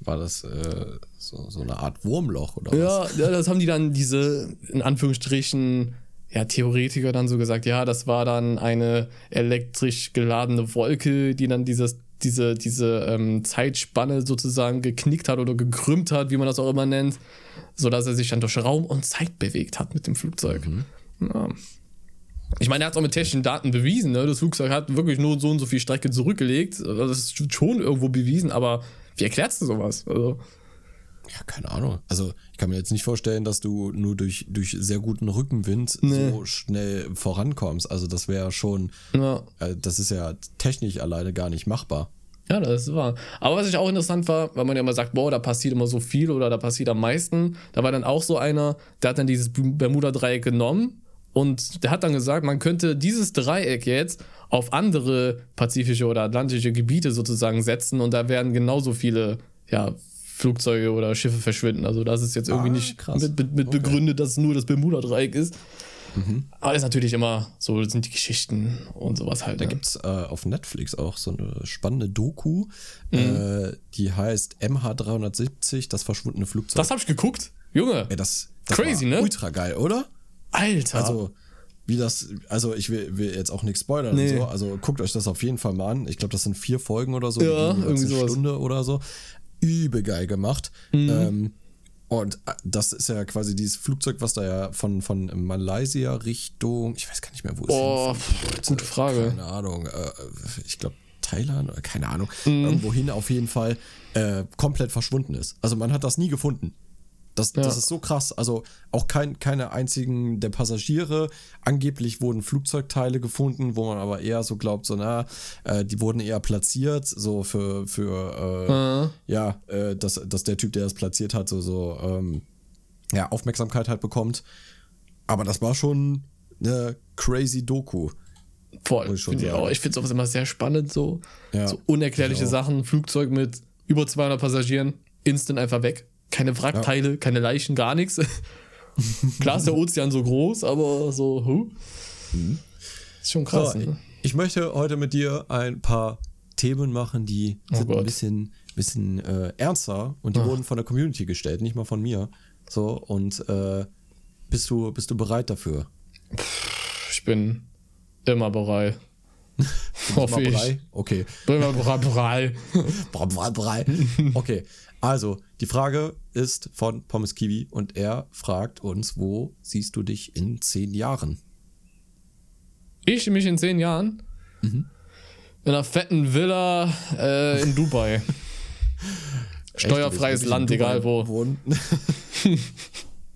War das äh, so, so eine Art Wurmloch oder was? Ja, ja, das haben die dann diese, in Anführungsstrichen, ja, Theoretiker dann so gesagt, ja, das war dann eine elektrisch geladene Wolke, die dann dieses, diese, diese ähm, Zeitspanne sozusagen geknickt hat oder gekrümmt hat, wie man das auch immer nennt, sodass er sich dann durch Raum und Zeit bewegt hat mit dem Flugzeug. Ja. Ich meine, er hat es auch mit technischen Daten bewiesen. Ne? Das Flugzeug hat wirklich nur so und so viel Strecke zurückgelegt. Also Das ist schon irgendwo bewiesen, aber wie erklärst du sowas? Also, Ja, keine Ahnung. Also ich kann mir jetzt nicht vorstellen, dass du nur durch, durch sehr guten Rückenwind Nee. so schnell vorankommst. Also das wäre schon, ja. äh, das ist ja technisch alleine gar nicht machbar. Ja, das ist wahr. Aber was ich auch interessant war, weil man ja immer sagt, boah, da passiert immer so viel oder da passiert am meisten, da war dann auch so einer, der hat dann dieses Bermuda-Dreieck genommen und der hat dann gesagt, man könnte dieses Dreieck jetzt auf andere pazifische oder atlantische Gebiete sozusagen setzen und da werden genauso viele, ja, Flugzeuge oder Schiffe verschwinden. Also das ist jetzt irgendwie Ah, nicht krass. mit, mit, mit Okay. Mhm. begründet, dass es nur das Bermuda-Dreieck ist. Aber das ist natürlich immer, so sind die Geschichten und sowas halt. Da ne? gibt's äh, auf Netflix auch so eine spannende Doku, Mhm. äh, die heißt MH370, das verschwundene Flugzeug. Das habe ich geguckt. Junge, Ey, das, das Crazy, ne? ultra geil, oder? Alter. Also, wie das, also ich will, will jetzt auch nichts spoilern Nee. und so, also guckt euch das auf jeden Fall mal an. Ich glaube, das sind vier Folgen oder so, Ja, irgendwie eine sowas. Stunde oder so. Übel geil gemacht. Mhm. Ähm, und äh, das ist ja quasi dieses Flugzeug, was da ja von, von Malaysia Richtung, ich weiß gar nicht mehr, wo es Oh, wollte. gute Frage. Keine Ahnung. Äh, ich glaube Thailand oder keine Ahnung. Mhm. Irgendwohin auf jeden Fall äh, komplett verschwunden ist. Also man hat das nie gefunden. Das, Ja. das ist so krass. Also auch kein, keine einzigen der Passagiere. Angeblich wurden Flugzeugteile gefunden, wo man aber eher so glaubt, so na, äh, die wurden eher platziert, so für, für äh, ja, äh, dass, dass der Typ, der das platziert hat, so, so ähm, ja, Aufmerksamkeit halt bekommt. Aber das war schon eine crazy Doku. Voll. Ich finde sowas immer sehr spannend, so, Ja, so unerklärliche. Sachen. Flugzeug mit über 200 Passagieren, instant einfach weg. Keine Wrackteile, keine Leichen, gar nichts. Klar ist der Ozean so groß, aber so, huh? Ist schon krass, So, ne? Ich möchte heute mit dir ein paar Themen machen, die Oh sind Gott. ein bisschen, bisschen äh, ernster und die Ach. wurden von der Community gestellt, nicht mal von mir. So, und äh, Bist du, bist du bereit dafür? Ich bin immer bereit. Hoffe ich. Okay. Bin immer bereit. bereit. Brei, brei, brei. Okay, also die Frage ist von Pommes Kiwi und er fragt uns, wo siehst du dich in zehn Jahren? Ich mich in zehn Jahren in einer fetten Villa äh, in Dubai. Steuerfreies Land, egal wo.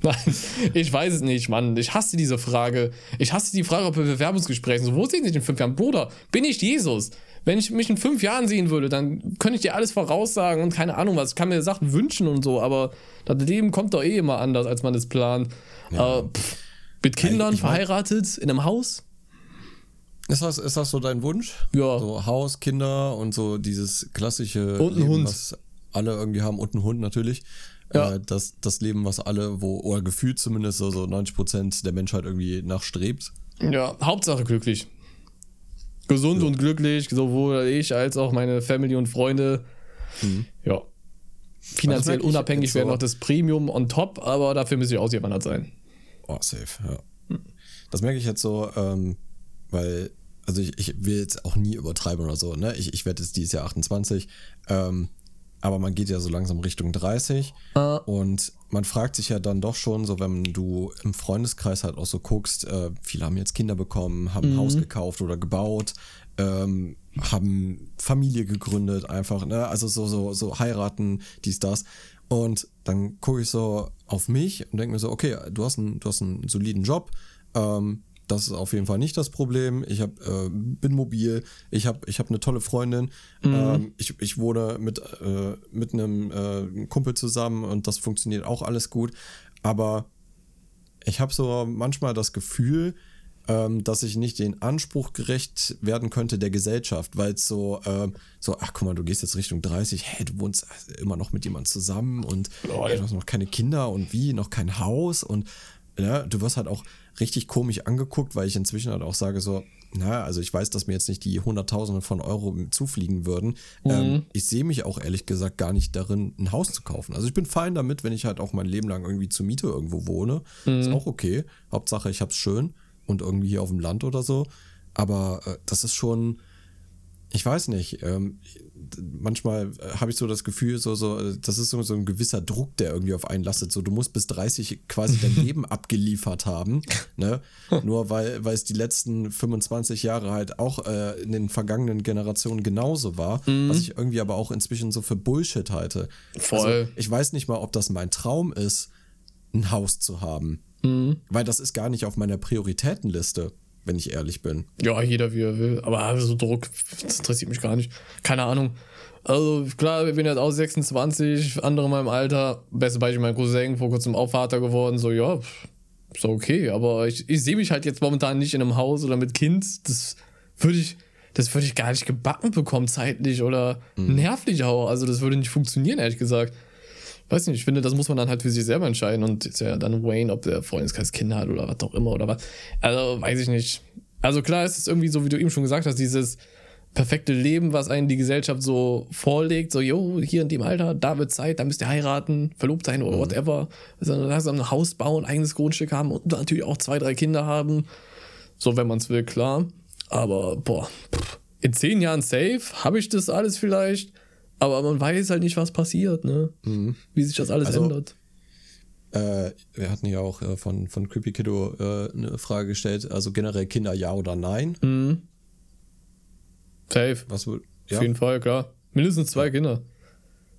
Nein, ich weiß es nicht, Mann. Ich hasse diese Frage. Ich hasse die Frage bei Bewerbungsgesprächen. So, wo sehe ich dich in fünf Jahren? Bruder, bin ich Jesus? Wenn ich mich in fünf Jahren sehen würde, dann könnte ich dir alles voraussagen und keine Ahnung was. Ich kann mir Sachen wünschen und so, aber das Leben kommt doch eh immer anders, als man es plant. Aber, pff, mit Kindern, mein- verheiratet, in einem Haus? Ist das, ist das so dein Wunsch? Ja. So Haus, Kinder und so dieses klassische Und ein Leben, Hund. was alle irgendwie haben und ein Hund natürlich. Ja. Äh, das, das Leben, was alle, wo, oder gefühlt zumindest so, so 90% der Menschheit irgendwie nachstrebt. Ja, Hauptsache glücklich. Gesund und glücklich, sowohl ich als auch meine Family und Freunde. Ja. Finanziell ich unabhängig wäre noch das Premium on top, aber dafür müsste ich ausgewandert sein. Oh, safe, ja. Das merke ich jetzt so, ähm, weil, also ich, ich will jetzt auch nie übertreiben oder so, ne? Ich, ich werde jetzt dieses Jahr 28, ähm, aber man geht ja so langsam Richtung 30 Ah. und man fragt sich ja dann doch schon, so wenn du im Freundeskreis halt auch so guckst, äh, viele haben jetzt Kinder bekommen, haben ein Haus gekauft oder gebaut, ähm, haben Familie gegründet einfach, ne? Also so, so, so heiraten, dies, das. Und dann gucke ich so auf mich und denke mir so, okay, du hast einen, du hast einen soliden Job, ähm, das ist auf jeden Fall nicht das Problem. Ich hab, äh, bin mobil, ich habe ich hab eine tolle Freundin, ähm, ich, ich wohne mit, äh, mit einem äh, Kumpel zusammen und das funktioniert auch alles gut. Aber ich habe so manchmal das Gefühl, ähm, dass ich nicht den Anspruch gerecht werden könnte der Gesellschaft, weil es so, ähm, so, ach guck mal, du gehst jetzt Richtung 30, hey, du wohnst immer noch mit jemandem zusammen und Lol. du hast noch keine Kinder und wie, noch kein Haus und ja, du wirst halt auch richtig komisch angeguckt, weil ich inzwischen halt auch sage so, na, also ich weiß, dass mir jetzt nicht die Hunderttausende von Euro zufliegen würden. Ähm, ich sehe mich auch ehrlich gesagt gar nicht darin, ein Haus zu kaufen. Also ich bin fein damit, wenn ich halt auch mein Leben lang irgendwie zur Miete irgendwo wohne. Ist auch okay. Hauptsache, ich hab's schön und irgendwie hier auf dem Land oder so. Aber äh, das ist schon, ich weiß nicht, ähm, manchmal äh, habe ich so das Gefühl, so, so, äh, das ist so, so ein gewisser Druck, der irgendwie auf einen lastet. So, du musst bis 30 quasi dein Leben abgeliefert haben, ne? Nur weil, weil es die letzten 25 Jahre halt auch äh, in den vergangenen Generationen genauso war, was ich irgendwie aber auch inzwischen so für Bullshit halte. Voll. Also, ich weiß nicht mal, ob das mein Traum ist, ein Haus zu haben. Weil das ist gar nicht auf meiner Prioritätenliste, wenn ich ehrlich bin. Ja, jeder wie er will. Aber so Druck, das interessiert mich gar nicht. Keine Ahnung. Also klar, ich bin jetzt auch 26, andere in meinem Alter. Beste Beispiel, mein Cousin, vor kurzem auch Vater geworden. So, ja, ist okay. Aber ich, ich sehe mich halt jetzt momentan nicht in einem Haus oder mit Kind. Das würde ich, das würde ich gar nicht gebacken bekommen, zeitlich oder nervlich auch. Also das würde nicht funktionieren, ehrlich gesagt. Weiß nicht, ich finde, das muss man dann halt für sich selber entscheiden und ist ja dann Wayne, ob der Freundeskreis Kinder hat oder was auch immer oder was. Also, weiß ich nicht. Also klar ist es irgendwie so, wie du eben schon gesagt hast, dieses perfekte Leben, was einen die Gesellschaft so vorlegt, so, jo, hier in dem Alter, da wird Zeit, da müsst ihr heiraten, verlobt sein oder whatever. Also, langsam ein Haus bauen, eigenes Grundstück haben und natürlich auch zwei, drei Kinder haben. So, wenn man es will, klar. Aber, boah, pff, in zehn Jahren safe habe ich das alles vielleicht. Aber man weiß halt nicht, was passiert, ne? Wie sich das alles Also, ändert. Äh, wir hatten ja auch äh, von, von Creepy Kiddo äh, eine Frage gestellt, also generell Kinder ja oder nein? Mhm. Safe. Was wohl? Auf jeden Fall, klar. Mindestens zwei Kinder.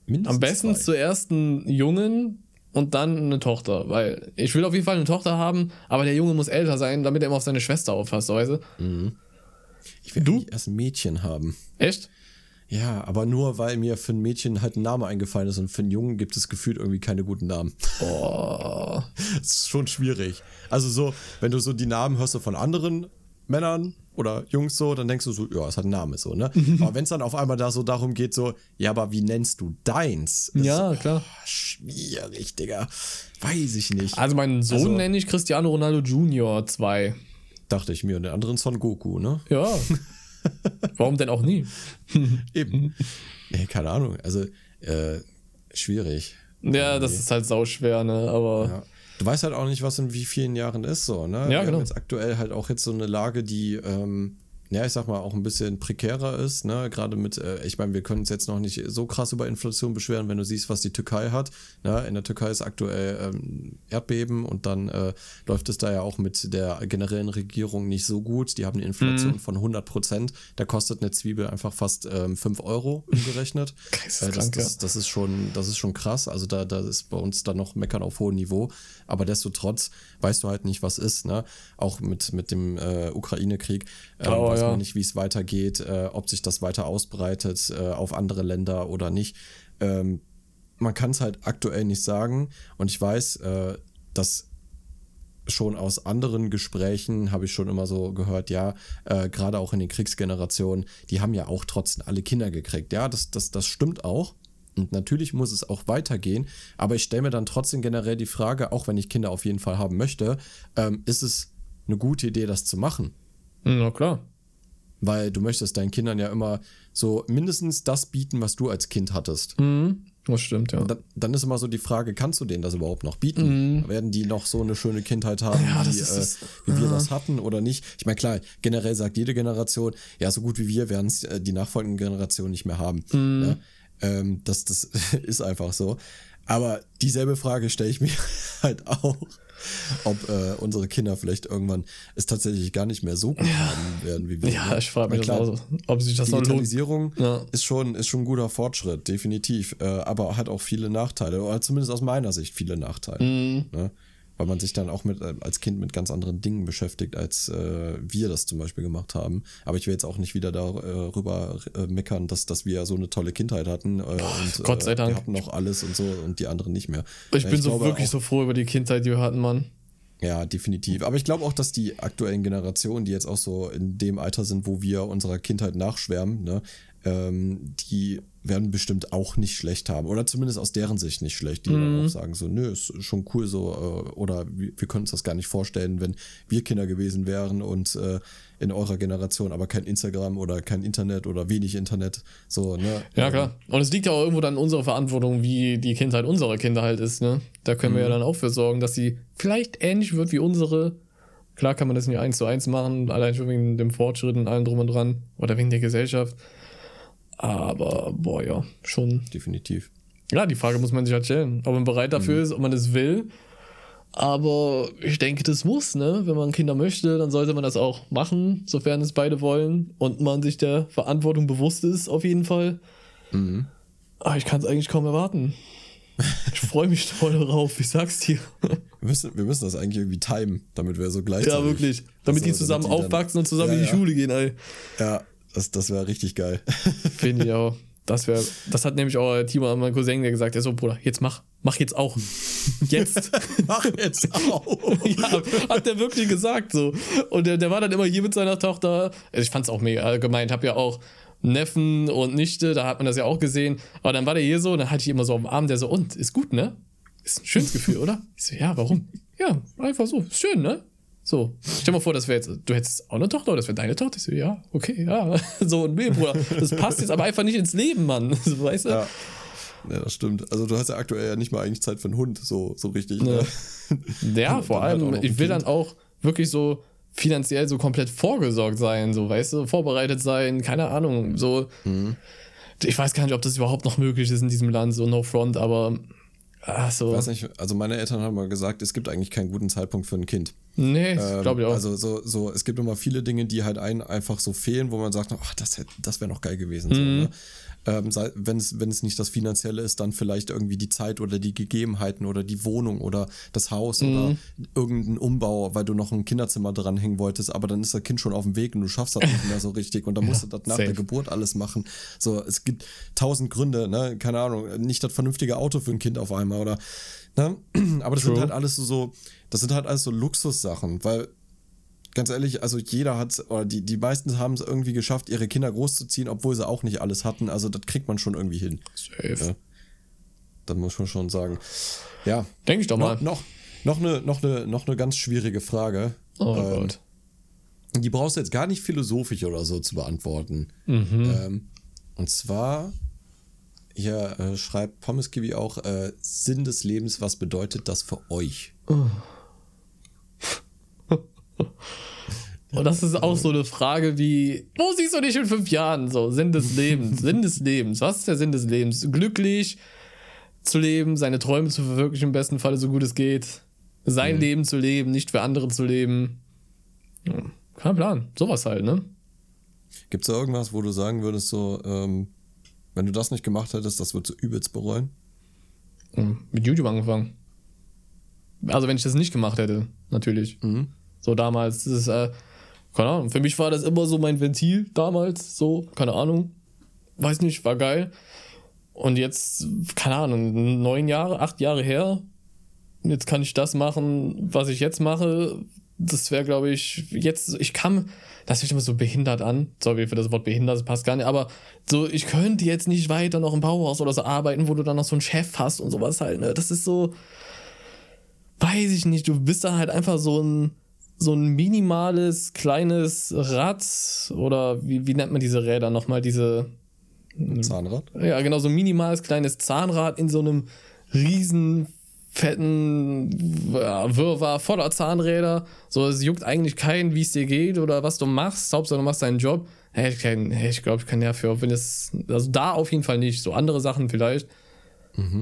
mindestens Am besten zwei. zuerst einen Jungen und dann eine Tochter. Weil ich will auf jeden Fall eine Tochter haben, aber der Junge muss älter sein, damit er immer auf seine Schwester aufpasst, weißt du? Ich will Du? erst ein Mädchen haben. Echt? Ja, aber nur weil mir für ein Mädchen halt ein Name eingefallen ist und für einen Jungen gibt es gefühlt irgendwie keine guten Namen. Boah. Das ist schon schwierig. Also so, wenn du so die Namen hörst von anderen Männern oder Jungs so, dann denkst du so, ja, es hat einen Namen so, ne? aber wenn es dann auf einmal da so darum geht, so, ja, aber wie nennst du deins? Ja, so, klar. ah, schwierig, Digga. Weiß ich nicht. Also meinen Sohn Also- nenne ich Cristiano Ronaldo Junior 2. Dachte ich mir. Und den anderen Son Goku, ne? Ja. Warum denn auch nie? Eben. nee, keine Ahnung. Also, äh, schwierig. Ja, das ist halt sauschwer, ne? Aber Ja. du weißt halt auch nicht, was in wie vielen Jahren ist so, ne? Ja, Wir genau. haben jetzt aktuell halt auch jetzt so eine Lage, die, ähm, ja, ich sag mal, auch ein bisschen prekärer ist, ne? Gerade mit, äh, ich meine, wir können uns jetzt noch nicht so krass über Inflation beschweren, wenn du siehst, was die Türkei hat. Ne? In der Türkei ist aktuell ähm, Erdbeben und dann äh, läuft es da ja auch mit der generellen Regierung nicht so gut. Die haben eine Inflation von 100 Prozent. Da kostet eine Zwiebel einfach fast ähm, 5 Euro umgerechnet. Geisteskrank, Äh, das, das, das ist schon, das ist schon krass. Also da, da ist bei uns dann noch Meckern auf hohem Niveau. Aber destotrotz weißt du halt nicht, was ist, ne? Auch mit, mit dem äh, Ukraine-Krieg äh, Oh, weiß ja. man nicht, wie es weitergeht, äh, ob sich das weiter ausbreitet äh, auf andere Länder oder nicht. Ähm, man kann es halt aktuell nicht sagen. Und ich weiß, äh, dass schon aus anderen Gesprächen habe ich schon immer so gehört, ja, äh, gerade auch in den Kriegsgenerationen, die haben ja auch trotzdem alle Kinder gekriegt. Ja, das, das, das stimmt auch. Und natürlich muss es auch weitergehen, aber ich stelle mir dann trotzdem generell die Frage, auch wenn ich Kinder auf jeden Fall haben möchte, ähm, ist es eine gute Idee, das zu machen? Hm, Na klar. Weil du möchtest deinen Kindern ja immer so mindestens das bieten, was du als Kind hattest. Mhm. Das stimmt, ja. Dann, dann ist immer so die Frage, kannst du denen das überhaupt noch bieten? Werden die noch so eine schöne Kindheit haben, Mhm. Ja, ist äh, wie wir das hatten oder nicht? Ich meine, klar, generell sagt jede Generation, ja, so gut wie wir werden es äh, die nachfolgenden Generationen nicht mehr haben. Mhm. Ja? Ähm, das, das ist einfach so. Aber dieselbe Frage stelle ich mir halt auch, ob äh, unsere Kinder vielleicht irgendwann es tatsächlich gar nicht mehr so gut haben werden wie wir. Ja, ich frage mich das klar, auch, so, ob sich das. Digitalisierung Ja. ist, schon, ist schon ein guter Fortschritt, definitiv. Äh, aber hat auch viele Nachteile, oder zumindest aus meiner Sicht viele Nachteile. Mhm. Ne? Weil man sich dann auch mit, äh, als Kind mit ganz anderen Dingen beschäftigt, als äh, wir das zum Beispiel gemacht haben. Aber ich will jetzt auch nicht wieder darüber äh, meckern, dass, dass wir so eine tolle Kindheit hatten. Äh, und, Gott sei äh, Dank. Wir hatten noch alles und so und die anderen nicht mehr. Ich Ja, bin so glaube wirklich auch, so froh über die Kindheit, die wir hatten, Mann. ja, definitiv. Aber ich glaube auch, dass die aktuellen Generationen, die jetzt auch so in dem Alter sind, wo wir unserer Kindheit nachschwärmen, ne, ähm, die werden bestimmt auch nicht schlecht haben. Oder zumindest aus deren Sicht nicht schlecht. Die dann auch sagen so, nö, ist schon cool so. Äh, oder wir, wir können uns das gar nicht vorstellen, wenn wir Kinder gewesen wären und äh, in eurer Generation aber kein Instagram oder kein Internet oder wenig Internet. So, ne? Ja, klar. Und es liegt ja auch irgendwo dann in unserer Verantwortung, wie die Kindheit unserer Kinder halt ist, ne? Da können wir ja dann auch für sorgen, dass sie vielleicht ähnlich wird wie unsere. Klar kann man das nicht eins zu eins machen, allein schon wegen dem Fortschritt und allem drum und dran. Oder wegen der Gesellschaft. Aber, boah, ja, schon. Definitiv. Ja, die Frage muss man sich halt stellen, ob man bereit dafür ist, ob man es will. Aber ich denke, das muss, ne? Wenn man Kinder möchte, dann sollte man das auch machen, sofern es beide wollen und man sich der Verantwortung bewusst ist, auf jeden Fall. Aber ich kann es eigentlich kaum erwarten. Ich freue mich voll darauf, ich sag's dir. Wir müssen, wir müssen das eigentlich irgendwie timen, damit wir so gleich. Ja, wirklich. Damit die zusammen aufwachsen und zusammen ja, in die ja. Schule gehen, ey. Ja, das, das wäre richtig geil. Finde ich auch. Das wäre, das hat nämlich auch Timo, mein Cousin, der gesagt, der so, Bruder, jetzt mach, mach jetzt auch. Jetzt. Mach jetzt auch. ja, hat der wirklich gesagt so. Und der, der war dann immer hier mit seiner Tochter. Also ich fand's auch mega gemeint. Hab ja auch Neffen und Nichte, da hat man das ja auch gesehen. Aber dann war der hier so, und dann hatte ich immer so am Arm, der so, und, ist gut, ne? Ist ein schönes Gefühl, oder? Ich so, ja, warum? Ja, einfach so, ist schön, ne? So, stell mal vor, das wäre jetzt, du hättest auch eine Tochter oder das wäre deine Tochter. Ich so, ja, okay, ja. So, und nee, Bruder, das passt jetzt aber einfach nicht ins Leben, Mann. So, weißt du? Ja. ja, das stimmt. Also du hast ja aktuell ja nicht mal eigentlich Zeit für einen Hund, so, so richtig. Ne? Ja, vor halt allem, noch ich will Kind. dann auch wirklich so finanziell so komplett vorgesorgt sein, so, weißt du, vorbereitet sein, keine Ahnung, so. Mhm. Ich weiß gar nicht, ob das überhaupt noch möglich ist in diesem Land, so no front, aber ach so. Ich weiß nicht, also meine Eltern haben mal gesagt, es gibt eigentlich keinen guten Zeitpunkt für ein Kind. Nee, Ähm, glaube ich auch. Also so, so, es gibt immer viele Dinge, die halt einen einfach so fehlen, wo man sagt, ach, das, hätte- das wäre noch geil gewesen. So, Mhm. ne? ähm, wenn, es, wenn es nicht das Finanzielle ist, dann vielleicht irgendwie die Zeit oder die Gegebenheiten oder die Wohnung oder das Haus Mhm. oder irgendein Umbau, weil du noch ein Kinderzimmer dranhängen wolltest, aber dann ist das Kind schon auf dem Weg und du schaffst das nicht mehr so richtig und dann musst du das nach safe. der Geburt alles machen. So, es gibt tausend Gründe, ne? keine Ahnung, nicht das vernünftige Auto für ein Kind auf einmal oder Ne? Aber das True. sind halt alles so, so, das sind halt alles so Luxussachen, weil ganz ehrlich, also jeder hat, oder die, die meisten haben es irgendwie geschafft, ihre Kinder großzuziehen, obwohl sie auch nicht alles hatten. Also das kriegt man schon irgendwie hin. Safe. Ja. Das muss man schon sagen. Ja. Denke ich doch mal. Noch, noch, noch, eine, noch, eine, noch eine ganz schwierige Frage. Oh Ähm, Gott. Die brauchst du jetzt gar nicht philosophisch oder so zu beantworten. Mhm. Ähm, und zwar, hier äh, schreibt Pommes Kiwi auch äh, Sinn des Lebens, was bedeutet das für euch? Und das ist auch so eine Frage wie, wo siehst du dich in fünf Jahren? So, Sinn des Lebens, Sinn des Lebens. Was ist der Sinn des Lebens? Glücklich zu leben, seine Träume zu verwirklichen, im besten Falle so gut es geht. Sein Mhm. Leben zu leben, nicht für andere zu leben. Ja, kein Plan. Sowas halt, ne? Gibt es da irgendwas, wo du sagen würdest, so, ähm, wenn du das nicht gemacht hättest, das würdest du übelst bereuen? Mit YouTube angefangen. Also wenn ich das nicht gemacht hätte, natürlich. Mhm. So damals, das ist, äh, keine Ahnung, für mich war das immer so mein Ventil damals, so, keine Ahnung. Weiß nicht, war geil. Und jetzt, keine Ahnung, neun Jahre, acht Jahre her, jetzt kann ich das machen, was ich jetzt mache. Das wäre, glaube ich, jetzt, ich kann, das hört immer so behindert an. Sorry für das Wort behindert, das passt gar nicht, aber so, ich könnte jetzt nicht weiter noch im Bauhaus oder so arbeiten, wo du dann noch so einen Chef hast und sowas halt, ne? Das ist so, weiß ich nicht, du bist dann halt einfach so ein, so ein minimales, kleines Rad oder wie, wie nennt man diese Räder nochmal, diese, Zahnrad? ja, genau, so ein minimales kleines Zahnrad in so einem riesen fetten Wirrwarr voller Zahnräder. So, es juckt eigentlich keinen, wie es dir geht oder was du machst. Hauptsache, du machst deinen Job. Hey, ich, kann- hey, ich glaube, ich kann dafür, wenn es, also da auf jeden Fall nicht. So andere Sachen vielleicht.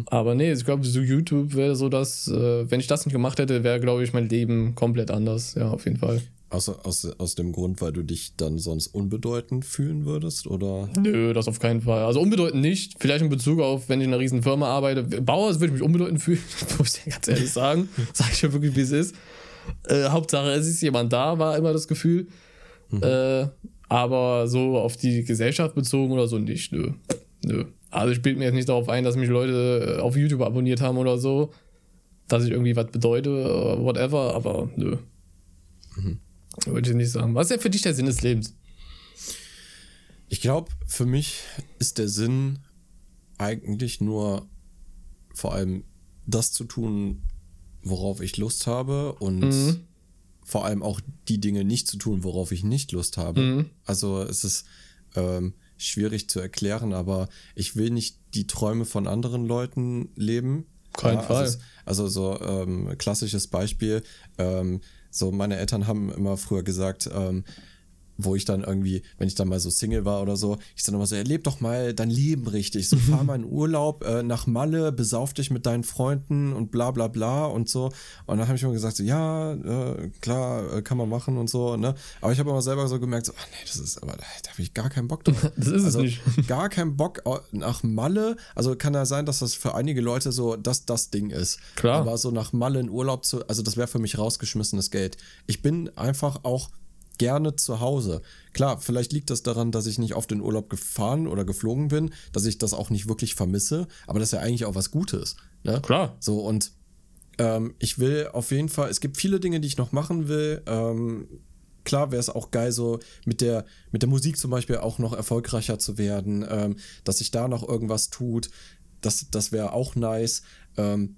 Aber nee, ich glaube, so YouTube wäre so das, äh, wenn ich das nicht gemacht hätte, wäre, glaube ich, mein Leben komplett anders. Ja, auf jeden Fall. Aus, aus, aus dem Grund, weil du dich dann sonst unbedeutend fühlen würdest? Oder? Nö, das auf keinen Fall. Also unbedeutend nicht. Vielleicht in Bezug auf, wenn ich in einer riesen Firma arbeite. Bauer würde ich mich unbedeutend fühlen, muss ich ganz ehrlich sagen. Sag ich ja wirklich, wie es ist. Äh, Hauptsache, es ist jemand da, war immer das Gefühl. Äh, aber so auf die Gesellschaft bezogen oder so nicht. Nö. Nö. Also ich bilde mir jetzt nicht darauf ein, dass mich Leute äh, auf YouTube abonniert haben oder so. Dass ich irgendwie was bedeute, äh, whatever, aber nö. Würde ich nicht sagen. Was ist denn für dich der Sinn des Lebens? Ich glaube, für mich ist der Sinn eigentlich nur vor allem das zu tun, worauf ich Lust habe und Mhm. vor allem auch die Dinge nicht zu tun, worauf ich nicht Lust habe. Mhm. Also es ist ähm, schwierig zu erklären, aber ich will nicht die Träume von anderen Leuten leben. Kein Fall. Also, es- also so ähm, klassisches Beispiel. Ähm, so meine Eltern haben immer früher gesagt, ähm, wo ich dann irgendwie, wenn ich dann mal so Single war oder so, ich dann immer so, ja, leb doch mal dein Leben richtig. So, fahr mal in Urlaub äh, nach Malle, besauf dich mit deinen Freunden und bla bla bla und so. Und dann habe ich immer gesagt, so, ja, äh, klar, äh, kann man machen und so, ne? Aber ich habe immer selber so gemerkt, so, ach nee, das ist, aber da, habe ich gar keinen Bock drauf. Das ist es also, nicht. Gar keinen Bock nach Malle. Also kann ja sein, dass das für einige Leute so das, das Ding ist. Klar. Aber so nach Malle in Urlaub zu, also das wäre für mich rausgeschmissenes Geld. Ich bin einfach auch gerne zu Hause. Klar, vielleicht liegt das daran, dass ich nicht oft in Urlaub gefahren oder geflogen bin, dass ich das auch nicht wirklich vermisse, aber das ist ja eigentlich auch was Gutes. Ne? Klar. So und ähm, ich will auf jeden Fall, es gibt viele Dinge, die ich noch machen will. Ähm, klar wäre es auch geil, so mit der, mit der Musik zum Beispiel auch noch erfolgreicher zu werden, ähm, dass sich da noch irgendwas tut. Das, das wäre auch nice. Ähm,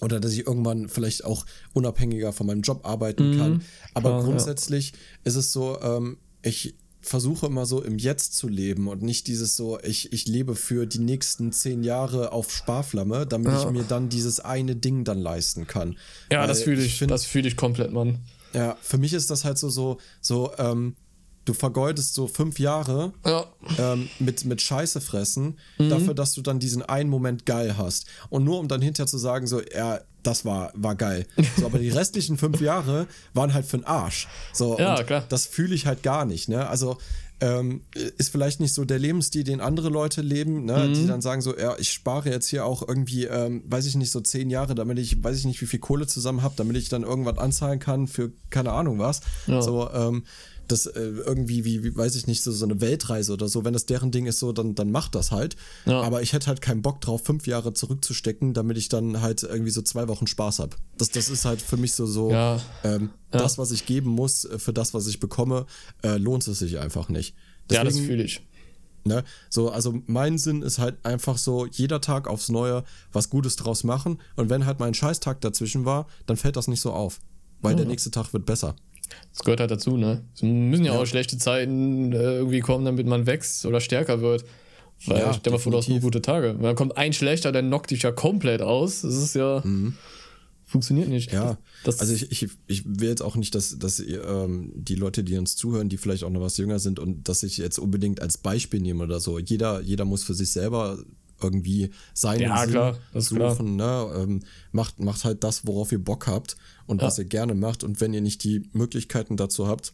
oder dass ich irgendwann vielleicht auch unabhängiger von meinem Job arbeiten kann. Aber klar, ja. grundsätzlich ist es so, ähm, ich versuche immer so im Jetzt zu leben und nicht dieses so, ich, ich lebe für die nächsten zehn Jahre auf Sparflamme, damit Ja. ich mir dann dieses eine Ding dann leisten kann. Ja, Weil das fühle ich, find- das fühle ich komplett, Mann. ja, für mich ist das halt so, so, so, ähm, du vergeudest so fünf Jahre Ja. ähm, mit, mit Scheiße fressen, Mhm. dafür, dass du dann diesen einen Moment geil hast. Und nur um dann hinterher zu sagen, so, ja, das war, war geil. So, aber die restlichen fünf Jahre waren halt für den Arsch. So, Ja, klar. das fühle ich halt gar nicht, ne? Also, ähm, ist vielleicht nicht so der Lebensstil, den andere Leute leben, ne? Mhm. die dann sagen so, ja, ich spare jetzt hier auch irgendwie, ähm, weiß ich nicht, so zehn Jahre, damit ich, weiß ich nicht, wie viel Kohle zusammen habe, damit ich dann irgendwas anzahlen kann für keine Ahnung was. Ja. So, ähm, das äh, irgendwie, wie, wie, weiß ich nicht, so, so eine Weltreise oder so, wenn das deren Ding ist, so, dann, dann macht das halt. Ja. Aber ich hätte halt keinen Bock drauf, fünf Jahre zurückzustecken, damit ich dann halt irgendwie so zwei Wochen Spaß habe. Das, das ist halt für mich so, so Ja. ähm, das, was ich geben muss, äh, für das, was ich bekomme, äh, lohnt es sich einfach nicht. ja, das Deswegen- fühle ich. Ne? So, also mein Sinn ist halt einfach so, jeder Tag aufs Neue was Gutes draus machen. Und wenn halt mein Scheißtag dazwischen war, dann fällt das nicht so auf. Weil der nächste Tag wird besser. Das gehört halt dazu, ne? Es müssen ja, auch schlechte Zeiten äh, irgendwie kommen, damit man wächst oder stärker wird. Weil Ja, ich stell mal vor, du hast nur gute Tage. Dann kommt ein schlechter, der knockt dich ja komplett aus. Das ist ja. Funktioniert nicht. Mhm. Ja, das, also ich, ich, ich will jetzt auch nicht, dass, dass ähm, die Leute, die uns zuhören, die vielleicht auch noch was jünger sind und dass ich jetzt unbedingt als Beispiel nehme oder so. Jeder, jeder muss für sich selber irgendwie seinen Ja, klar, suchen. Ne? Ähm, macht, macht halt das, worauf ihr Bock habt und Ja. was ihr gerne macht. Und wenn ihr nicht die Möglichkeiten dazu habt,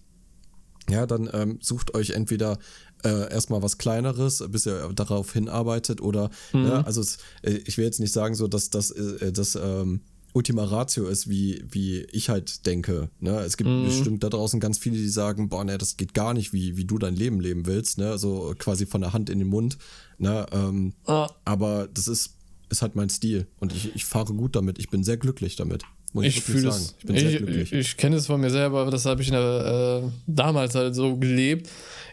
ja, dann ähm, sucht euch entweder äh, erstmal was Kleineres, bis ihr darauf hinarbeitet oder, Mhm. ne, also es, äh, ich will jetzt nicht sagen, so, dass das, äh, das ähm, Ultima Ratio ist, wie, wie ich halt denke. Ne? Es gibt Mhm. bestimmt da draußen ganz viele, die sagen, boah, ne, das geht gar nicht, wie, wie du dein Leben leben willst, ne? So quasi von der Hand in den Mund. Ne? Ähm, ah, aber das ist, ist halt mein Stil und ich, ich fahre gut damit. Ich bin sehr glücklich damit. Muss ich wirklich fühle es. Ich bin ich sehr glücklich. ich, ich kenne es von mir selber, aber das habe ich der, äh, damals halt so gelebt.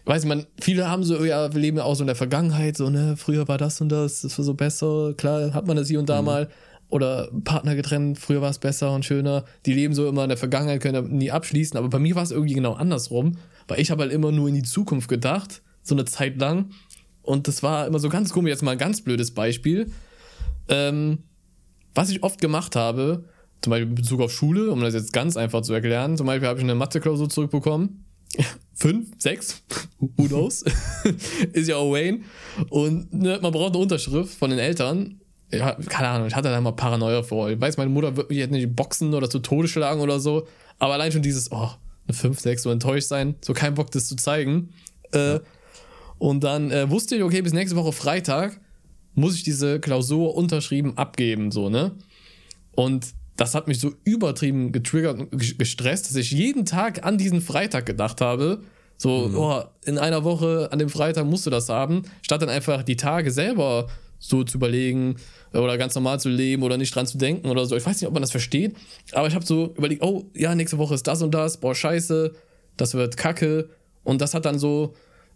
Weiß man, viele haben so, ja, wir leben ja auch so in der Vergangenheit, so, ne, früher war das und das, das war so besser. Klar, hat man das hier und Mhm. da mal. Oder Partner getrennt, früher war es besser und schöner. Die leben so immer in der Vergangenheit, können nie abschließen. Aber bei mir war es irgendwie genau andersrum, weil ich habe halt immer nur in die Zukunft gedacht, so eine Zeit lang. Und das war immer so ganz komisch. Jetzt mal ein ganz blödes Beispiel. Ähm, was ich oft gemacht habe, zum Beispiel in Bezug auf Schule, um das jetzt ganz einfach zu erklären, zum Beispiel habe ich eine Mathe-Klausur zurückbekommen. Fünf, sechs, who knows? ist ja auch Wayne. Und ne, man braucht eine Unterschrift von den Eltern. Ja, keine Ahnung, ich hatte da mal Paranoia vor. Ich weiß, meine Mutter wird mich jetzt nicht boxen oder zu Tode schlagen oder so. Aber allein schon dieses, oh, eine 5, 6, so enttäuscht sein, so kein Bock, das zu zeigen. Äh, und dann äh, wusste ich, okay, bis nächste Woche Freitag muss ich diese Klausur unterschrieben abgeben, so, ne? Und das hat mich so übertrieben getriggert und ge- gestresst, dass ich jeden Tag an diesen Freitag gedacht habe. So, oh, in einer Woche an dem Freitag musst du das haben, statt dann einfach die Tage selber so zu überlegen oder ganz normal zu leben oder nicht dran zu denken oder so. Ich weiß nicht, ob man das versteht, aber ich habe so überlegt, oh, ja, nächste Woche ist das und das, boah, scheiße, das wird kacke. Und das hat dann so,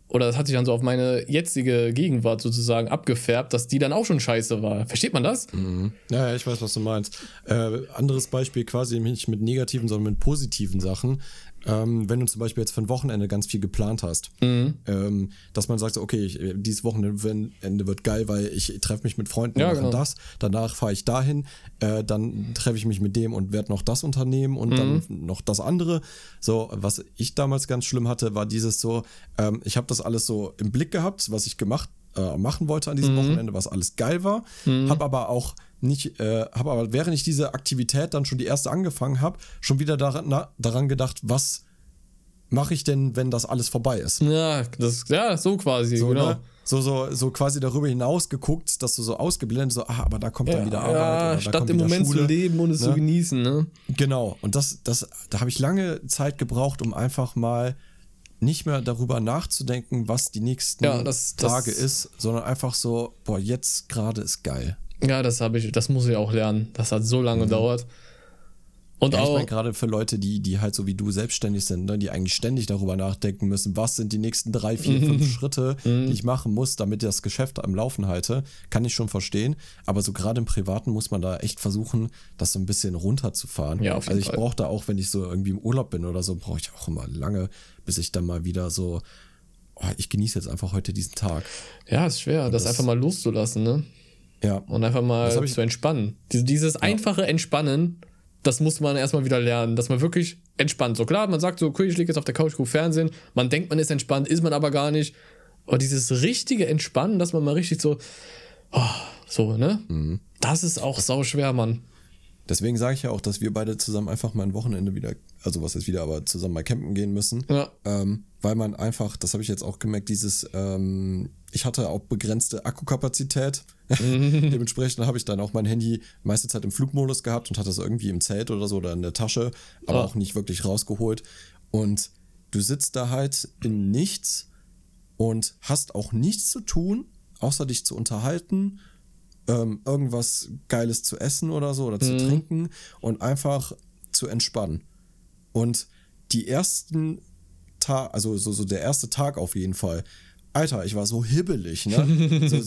oder das hat sich dann so auf meine jetzige Gegenwart sozusagen abgefärbt, dass die dann auch schon scheiße war. Versteht man das? Ja, ja, ich weiß, was du meinst. Äh, anderes Beispiel quasi nicht mit negativen, sondern mit positiven Sachen. Ähm, wenn du zum Beispiel jetzt für ein Wochenende ganz viel geplant hast, Mhm. ähm, dass man sagt, so, okay, ich, dieses Wochenende wird geil, weil ich treffe mich mit Freunden Ja, und genau. das, danach fahre ich dahin, äh, dann treffe ich mich mit dem und werde noch das unternehmen und Mhm. dann noch das andere. So, was ich damals ganz schlimm hatte, war dieses so, ähm, ich habe das alles so im Blick gehabt, was ich gemacht äh, machen wollte an Mhm. diesem Wochenende, was alles geil war, habe aber auch nicht, äh, habe aber während ich diese Aktivität dann schon die erste angefangen habe, schon wieder daran, na, daran gedacht, was mache ich denn, wenn das alles vorbei ist? Ja, das, ja, so quasi, So, genau. ne? so, so, so quasi darüber hinaus geguckt, dass du so ausgeblendet, so, ah, aber da kommt dann wieder Arbeit. ja, oder da statt kommt im Moment Schule. zu leben und es zu ne? genießen, ne? Genau, und das, das, da habe ich lange Zeit gebraucht, um einfach mal nicht mehr darüber nachzudenken, was die nächsten Ja, das- das- Tage ist, sondern einfach so, boah, jetzt gerade ist geil. Ja, das habe ich, das muss ich auch lernen. Das hat so lange gedauert. Und Mhm. Ja, ich auch, meine, gerade für Leute, die, die halt so wie du selbstständig sind, ne, die eigentlich ständig darüber nachdenken müssen, was sind die nächsten drei, vier, Mhm. fünf Schritte, die ich machen muss, damit ich das Geschäft am Laufen halte, kann ich schon verstehen. Aber so gerade im Privaten muss man da echt versuchen, das so ein bisschen runterzufahren. Ja, auf jeden also ich brauche da auch, wenn ich so irgendwie im Urlaub bin oder so, brauche ich auch immer lange, bis ich dann mal wieder so, oh, ich genieße jetzt einfach heute diesen Tag. ja, ist schwer, das, das- einfach mal loszulassen, ne? Ja. Und einfach mal ich- zu entspannen. Dies- Dieses einfache Entspannen, das muss man erstmal wieder lernen, dass man wirklich entspannt. So klar, man sagt so, okay, ich liege jetzt auf der Couch, gucke Fernsehen, man denkt, man ist entspannt, ist man aber gar nicht. Aber dieses richtige Entspannen, dass man mal richtig so, oh, so, ne? Mhm. Das ist auch sau schwer, Mann. Deswegen sage ich ja auch, dass wir beide zusammen einfach mal ein Wochenende wieder, also was ist wieder, aber zusammen mal campen gehen müssen. Ja. Ähm, weil man einfach, das habe ich jetzt auch gemerkt, dieses, ähm, ich hatte auch begrenzte Akkukapazität. Dementsprechend habe ich dann auch mein Handy meiste Zeit im Flugmodus gehabt und hatte es irgendwie im Zelt oder so oder in der Tasche, aber Ah. auch nicht wirklich rausgeholt. Und du sitzt da halt in nichts und hast auch nichts zu tun, außer dich zu unterhalten, ähm, irgendwas Geiles zu essen oder so oder zu trinken und einfach zu entspannen. Und die ersten Tag, also so, so der erste Tag auf jeden Fall. Alter, ich war so hibbelig, ne? so,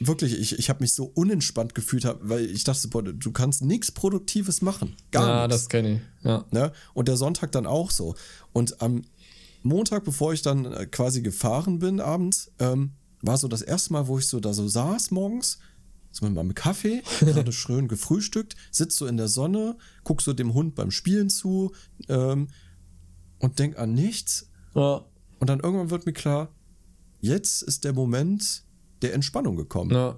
wirklich, ich, ich habe mich so unentspannt gefühlt, weil ich dachte, boah, du kannst nichts Produktives machen. Gar ja, nichts. das kenne ich. Ja. Ne? Und der Sonntag dann auch so. Und am Montag, bevor ich dann äh, quasi gefahren bin abends, ähm, war so das erste Mal, wo ich so da so saß morgens, so mit meinem Kaffee, gerade schön gefrühstückt, sitzt so in der Sonne, guck so dem Hund beim Spielen zu ähm, und denk an nichts. Ja. Und dann irgendwann wird mir klar, jetzt ist der Moment der Entspannung gekommen. Ja.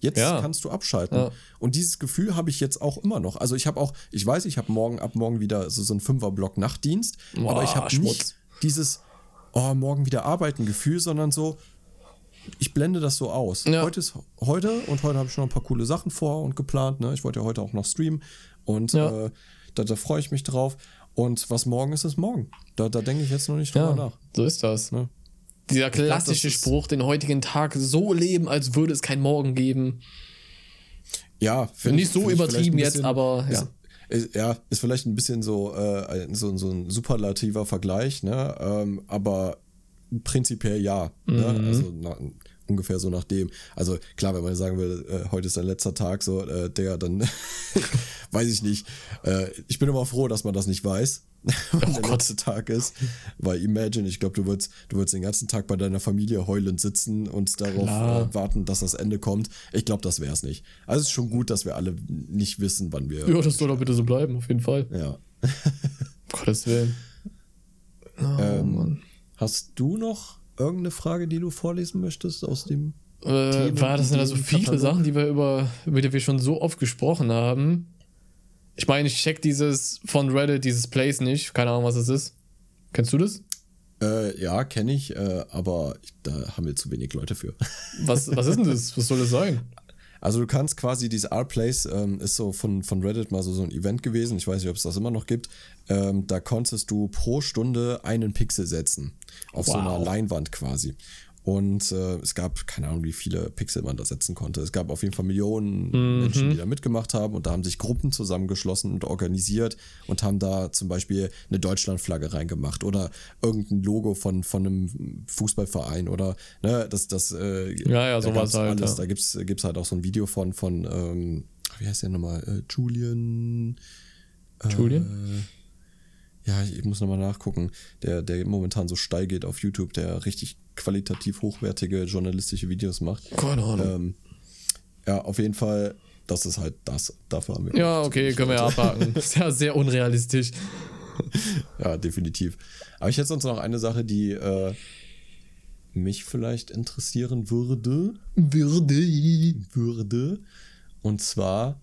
Jetzt Ja. kannst du abschalten. Ja. Und dieses Gefühl habe ich jetzt auch immer noch. Also ich habe auch, ich weiß, ich habe morgen ab morgen wieder so, so einen Fünferblock Nachtdienst, Boah, aber ich habe nicht dieses oh, morgen wieder arbeiten Gefühl, sondern so ich blende das so aus. Ja. Heute ist heute und heute habe ich schon ein paar coole Sachen vor und geplant. Ne? Ich wollte ja heute auch noch streamen und Ja. äh, da, da freue ich mich drauf. Und was morgen ist, ist morgen. Da, da denke ich jetzt noch nicht drüber Ja, nach. so ist das. Ne? Dieser klassische ist- Spruch, den heutigen Tag so leben, als würde es kein Morgen geben. Ja, find Nicht ich- so find ich vielleicht übertrieben ein jetzt, bisschen- aber ja. Ist, ist, ja, ist vielleicht ein bisschen so, äh, ein- so, so ein superlativer Vergleich, ne? Ähm, aber prinzipiell ja. Mhm. Ne? Also na, ungefähr so nach dem. Also klar, wenn man sagen will, äh, heute ist dein letzter Tag, so, äh, der, dann weiß ich nicht. Äh, ich bin immer froh, dass man das nicht weiß. wann der Gott. letzte Tag ist. Weil imagine, ich glaube, du würdest, du würdest den ganzen Tag bei deiner Familie heulend sitzen und darauf äh, warten, dass das Ende kommt. Ich glaube, das wäre es nicht. Also es ist schon gut, dass wir alle nicht wissen, wann wir. Ja, das soll doch bitte so bleiben, auf jeden Fall. Ja. Gottes Willen. Oh, Ähm, Mann. Hast du noch irgendeine Frage, die du vorlesen möchtest aus dem? Äh, Themen, war das sind also viele Katalog? Sachen, die wir über, über die wir schon so oft gesprochen haben. Ich meine, ich check dieses von Reddit, dieses Place nicht. Keine Ahnung, was es ist. Kennst du das? Äh, ja, kenne ich, äh, aber da haben wir zu wenig Leute für. Was, was ist denn das? Was soll das sein? Also du kannst quasi, dieses R-Place ähm, ist so von, von Reddit mal so, so ein Event gewesen, ich weiß nicht, ob es das immer noch gibt. Ähm, da konntest du pro Stunde einen Pixel setzen. Auf so Wow. einer Leinwand quasi. Und äh, es gab, keine Ahnung, wie viele Pixel man da setzen konnte. Es gab auf jeden Fall Millionen Menschen, die da mitgemacht haben und da haben sich Gruppen zusammengeschlossen und organisiert und haben da zum Beispiel eine Deutschlandflagge reingemacht oder irgendein Logo von, von einem Fußballverein oder ne, das, das äh, Ja, ja, sowas halt, alles. ja. Da gibt's gibt's halt auch so ein Video von, von ähm, wie heißt der nochmal? Äh, Julian. Julian? Ja, ich muss nochmal nachgucken. Der, der momentan so steil geht auf YouTube, der richtig qualitativ hochwertige journalistische Videos macht. Keine Ahnung. Ähm, ja, auf jeden Fall, das ist halt das. Dafür haben wir. ja, okay, können wir ja abhaken. Ist ja sehr unrealistisch. Ja, definitiv. Aber ich hätte sonst noch eine Sache, die äh, mich vielleicht interessieren würde. Würde. würde. Und zwar,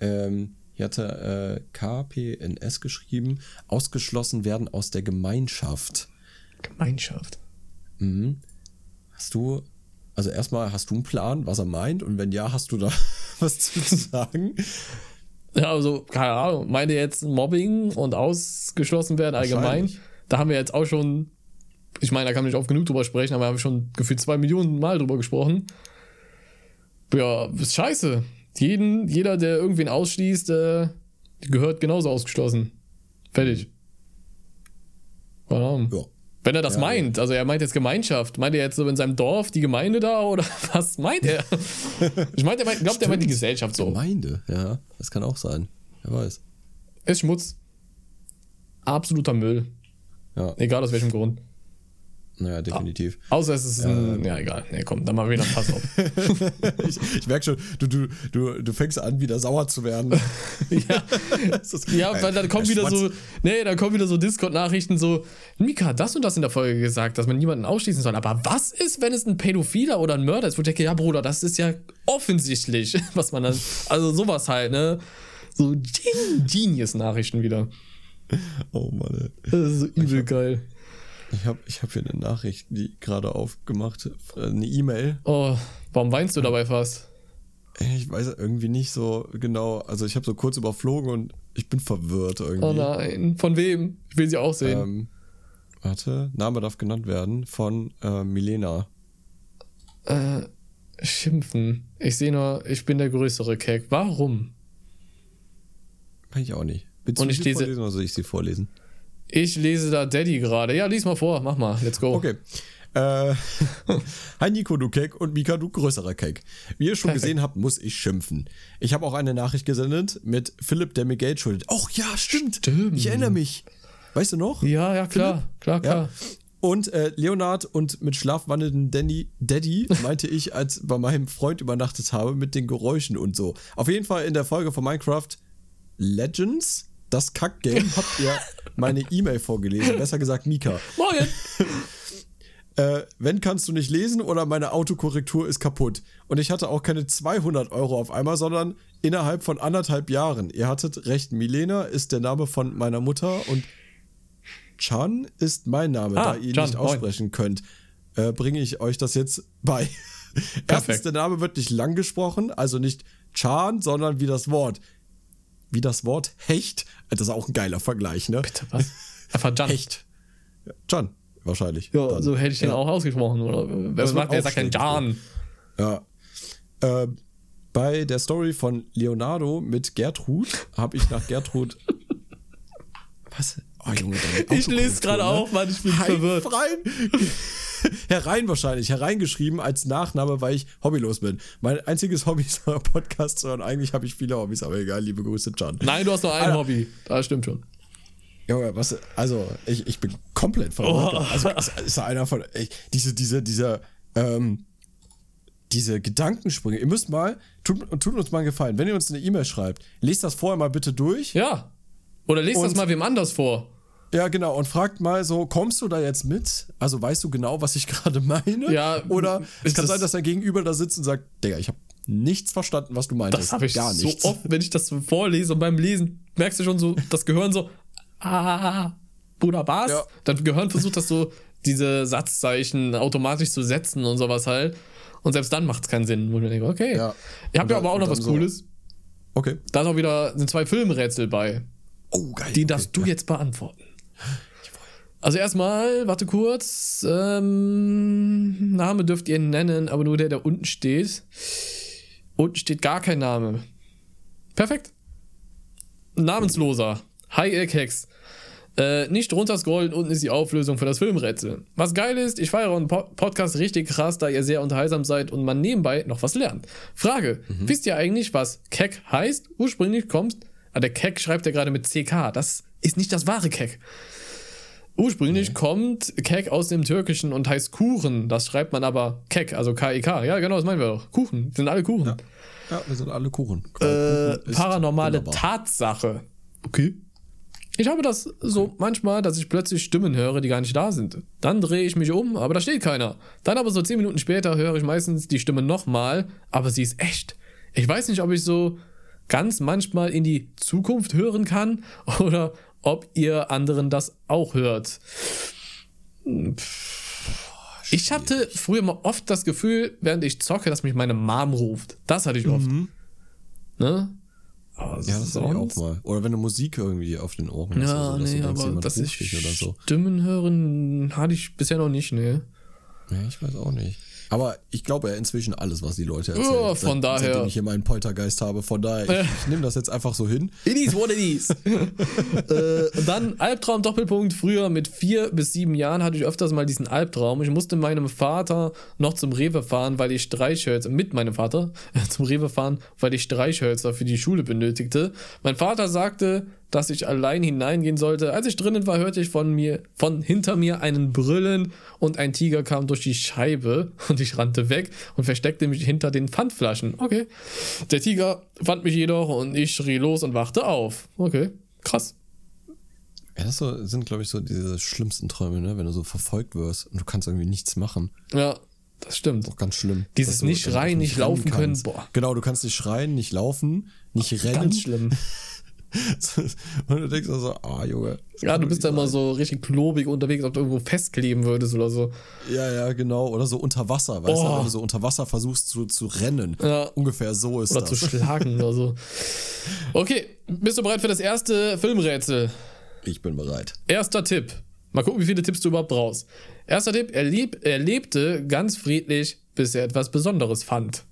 ähm, hier hatte äh, KPNS geschrieben, ausgeschlossen werden aus der Gemeinschaft. Gemeinschaft. Mhm. Hast du, also erstmal, hast du einen Plan, was er meint? Und wenn ja, hast du da was zu sagen? Ja, also, keine Ahnung. Meinte jetzt Mobbing und ausgeschlossen werden allgemein? Da haben wir jetzt auch schon, ich meine, da kann man nicht oft genug drüber sprechen, aber wir haben schon gefühlt zwei Millionen Mal drüber gesprochen. Ja, ist scheiße. Jeden, jeder, der irgendwen ausschließt, äh, gehört genauso ausgeschlossen. Fertig. Ahnung. Ja. Wenn er das Ja, meint, also er meint jetzt Gemeinschaft, meint er jetzt so in seinem Dorf die Gemeinde da oder was meint er? ich meinte, er meint, glaubt, er meint die. Gesellschaft so. Gemeinde, ja, das kann auch sein. Wer weiß. Ist Schmutz. Absoluter Müll. Ja, Egal aus welchem Grund. Naja, definitiv. Außer es ist ein. Ja, egal. Nee, komm, dann mal wieder Pass auf. Ich, ich merke schon, du, du, du, du fängst an, wieder sauer zu werden. ja, ist- ja, weil dann kommen Der wieder so. Nee, dann kommen wieder so Discord-Nachrichten so. Mika hat das und das in der Folge gesagt, dass man niemanden ausschließen soll. Aber was ist, wenn es ein Pädophiler oder ein Mörder ist? Wo ich denke, ja, Bruder, das ist ja offensichtlich, was man dann. Also sowas halt, ne? So Gen- Genius-Nachrichten wieder. Oh Mann, ey. Das ist so übel geil. Ich habe ich hab hier eine Nachricht, die gerade aufgemacht, äh, eine E-Mail. Oh, warum weinst du dabei fast? Ich weiß irgendwie nicht so genau. Also ich habe so kurz überflogen und ich bin verwirrt irgendwie. Oh nein. Von wem? Ich will sie auch sehen. Ähm, warte, Name darf genannt werden von äh, Milena. Äh, schimpfen. Ich sehe nur, ich bin der größere Keck. Warum? Kann ich auch nicht. Willst Und ich lese- vorlesen oder soll ich sie vorlesen? Ich lese da Daddy gerade. Ja, lies mal vor. Mach mal. Let's go. Okay. Äh, Hi Nico, du Keck und Mika, du größerer Keck. Wie ihr schon Perfekt. gesehen habt, muss ich schimpfen. Ich habe auch eine Nachricht gesendet mit Philipp, der mir Geld schuldet. Oh ja, stimmt. Stimmt. Ich erinnere mich. Weißt du noch? Ja, ja, klar. Klar, klar. Und äh, Leonard und mit schlafwandelnden Danny, Daddy meinte ich, als bei meinem Freund übernachtet habe, mit den Geräuschen und so. Auf jeden Fall in der Folge von Minecraft Legends, das Kack-Game, habt ihr meine E-Mail vorgelesen. Besser gesagt, Mika. Morgen. Äh, wenn kannst du nicht lesen oder meine Autokorrektur ist kaputt. Und ich hatte auch keine 200 Euro auf einmal, sondern innerhalb von anderthalb Jahren. Ihr hattet recht, Milena ist der Name von meiner Mutter und Chan ist mein Name, Ah, da ihr Can, nicht moin. aussprechen könnt. Äh, bringe ich euch das jetzt bei. Erstens, der Name wird nicht lang gesprochen, also nicht Chan, sondern wie das Wort. Wie das Wort Hecht. Äh, Das ist auch ein geiler Vergleich, ne? Bitte, was? Einfach Jan. Hecht. Ja, Chan, wahrscheinlich. Ja, Dann. so hätte ich den Ja. auch ausgesprochen. Oder? Wer, Das macht, wird wer auch sagt schön Jan? Ja. Äh, bei der Story von Leonardo mit Gertrud habe ich nach Gertrud. Was? Oh, Junge, Ich lese gerade Autokorrektur, auf, Mann, ich bin ne? verwirrt. Herein, herein wahrscheinlich, hereingeschrieben als Nachname, weil ich hobbylos bin. Mein einziges Hobby ist euer Podcast hören. Eigentlich habe ich viele Hobbys, aber egal, liebe Grüße, Can. Nein, du hast nur ein Alter. Hobby. Das stimmt schon. Junge, was, also, ich, ich bin komplett verwirrt. Oh. Also, ist, ist einer von, ey, diese, diese, diese, ähm, diese Gedankensprünge. Ihr müsst mal, tut, tut uns mal einen Gefallen, wenn ihr uns eine E-Mail schreibt, lest das vorher mal bitte durch. Ja. Oder lest das mal wem anders vor. Ja, genau, und fragt mal so, kommst du da jetzt mit? Also weißt du genau, was ich gerade meine? Ja, Oder es kann das- sein, dass dein Gegenüber da sitzt und sagt, Digga, ich habe nichts verstanden, was du meintest. Das habe ich gar so nichts. oft, wenn ich das so vorlese und beim Lesen merkst du schon so, das Gehirn so, ah, Bruder, was? Ja. Dann Gehirn versucht das so, diese Satzzeichen automatisch zu setzen und sowas halt. Und selbst dann macht es keinen Sinn. Wo ich mir denke, okay. Ja. Ich habe ja aber auch noch was so- Cooles. Okay. Da ist auch wieder, sind zwei Filmrätsel bei. Oh, geil. Die okay. darfst du jetzt beantworten. Also erstmal, warte kurz. Ähm, Name dürft ihr nennen, aber nur der, der unten steht. Unten steht gar kein Name. Perfekt. Namensloser. High Egg Hex. Äh, nicht runterscrollen, unten ist die Auflösung für das Filmrätsel. Was geil ist, ich feiere euren Po- Podcast richtig krass, da ihr sehr unterhaltsam seid und man nebenbei noch was lernt. Frage: Wisst ihr eigentlich, was Keck heißt? Ursprünglich kommt. Ah, der Keck schreibt ja gerade mit CK. Das ist nicht das wahre Keck. Ursprünglich kommt Kek aus dem Türkischen und heißt Kuchen. Das schreibt man aber Kek, also K-E-K. Ja, genau, das meinen wir doch. Kuchen, sind alle Kuchen. Ja, wir sind alle Kuchen. Äh, Kuchen paranormale wunderbar. Tatsache. Okay. Ich habe das so manchmal, dass ich plötzlich Stimmen höre, die gar nicht da sind. Dann drehe ich mich um, aber da steht keiner. Dann aber so zehn Minuten später höre ich meistens die Stimme nochmal, aber sie ist echt. Ich weiß nicht, ob ich so ganz manchmal in die Zukunft hören kann oder ob ihr anderen das auch hört. Ich hatte früher mal oft das Gefühl, während ich zocke, dass mich meine Mom ruft. Das hatte ich oft. Ne? Aber Ja, das hatte ich auch mal. Oder wenn du Musik irgendwie auf den Ohren hast. Ja, oder so, dass nee, du denkst, aber dass ich so. Stimmen hören hatte ich bisher noch nicht, ne. Ja, ich weiß auch nicht. Aber ich glaube ja inzwischen alles, was die Leute erzählen. Ja, von daher. Seitdem ich hier meinen Poltergeist habe. Von daher, ich, ich nehme das jetzt einfach so hin. It is what it is. äh, und dann Albtraum Doppelpunkt. Früher mit vier bis sieben Jahren hatte ich öfters mal diesen Albtraum. Ich musste meinem Vater noch zum Rewe fahren, weil ich Streichhölzer, mit meinem Vater äh, zum Rewe fahren, weil ich Streichhölzer für die Schule benötigte. Mein Vater sagte, dass ich allein hineingehen sollte. Als ich drinnen war, hörte ich von mir, von hinter mir einen Brüllen und ein Tiger kam durch die Scheibe und ich rannte weg und versteckte mich hinter den Pfandflaschen. Okay. Der Tiger fand mich jedoch und ich schrie los und wachte auf. Okay. Krass. Ja, das so, sind, glaube ich, so diese schlimmsten Träume, ne? Wenn du so verfolgt wirst und du kannst irgendwie nichts machen. Ja, das stimmt. Auch ganz schlimm. Dieses nicht schreien, nicht laufen können, boah. Genau, du kannst nicht schreien, nicht laufen, nicht rennen. Ganz schlimm. und du denkst also, ah, Junge. Ja, du bist da immer so richtig klobig unterwegs, ob du irgendwo festkleben würdest oder so. Ja, ja, genau. Oder so unter Wasser, weißt Oh. du, wenn du so unter Wasser versuchst zu, zu rennen. Ja. Ungefähr so ist Oder das. zu schlagen oder so. Okay, bist du bereit für das erste Filmrätsel? Ich bin bereit. Erster Tipp. Mal gucken, wie viele Tipps du überhaupt brauchst. Erster Tipp, er, lieb, er lebte ganz friedlich, bis er etwas Besonderes fand.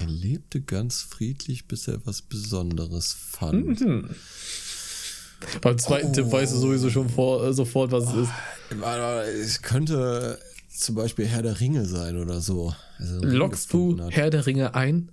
Er lebte ganz friedlich, bis er was Besonderes fand. Mhm. Beim zweiten Tipp weißt du sowieso schon vor, äh, sofort, was es ist. Warte, Es könnte zum Beispiel Herr der Ringe sein oder so. Also Lockst du hat. Herr der Ringe ein?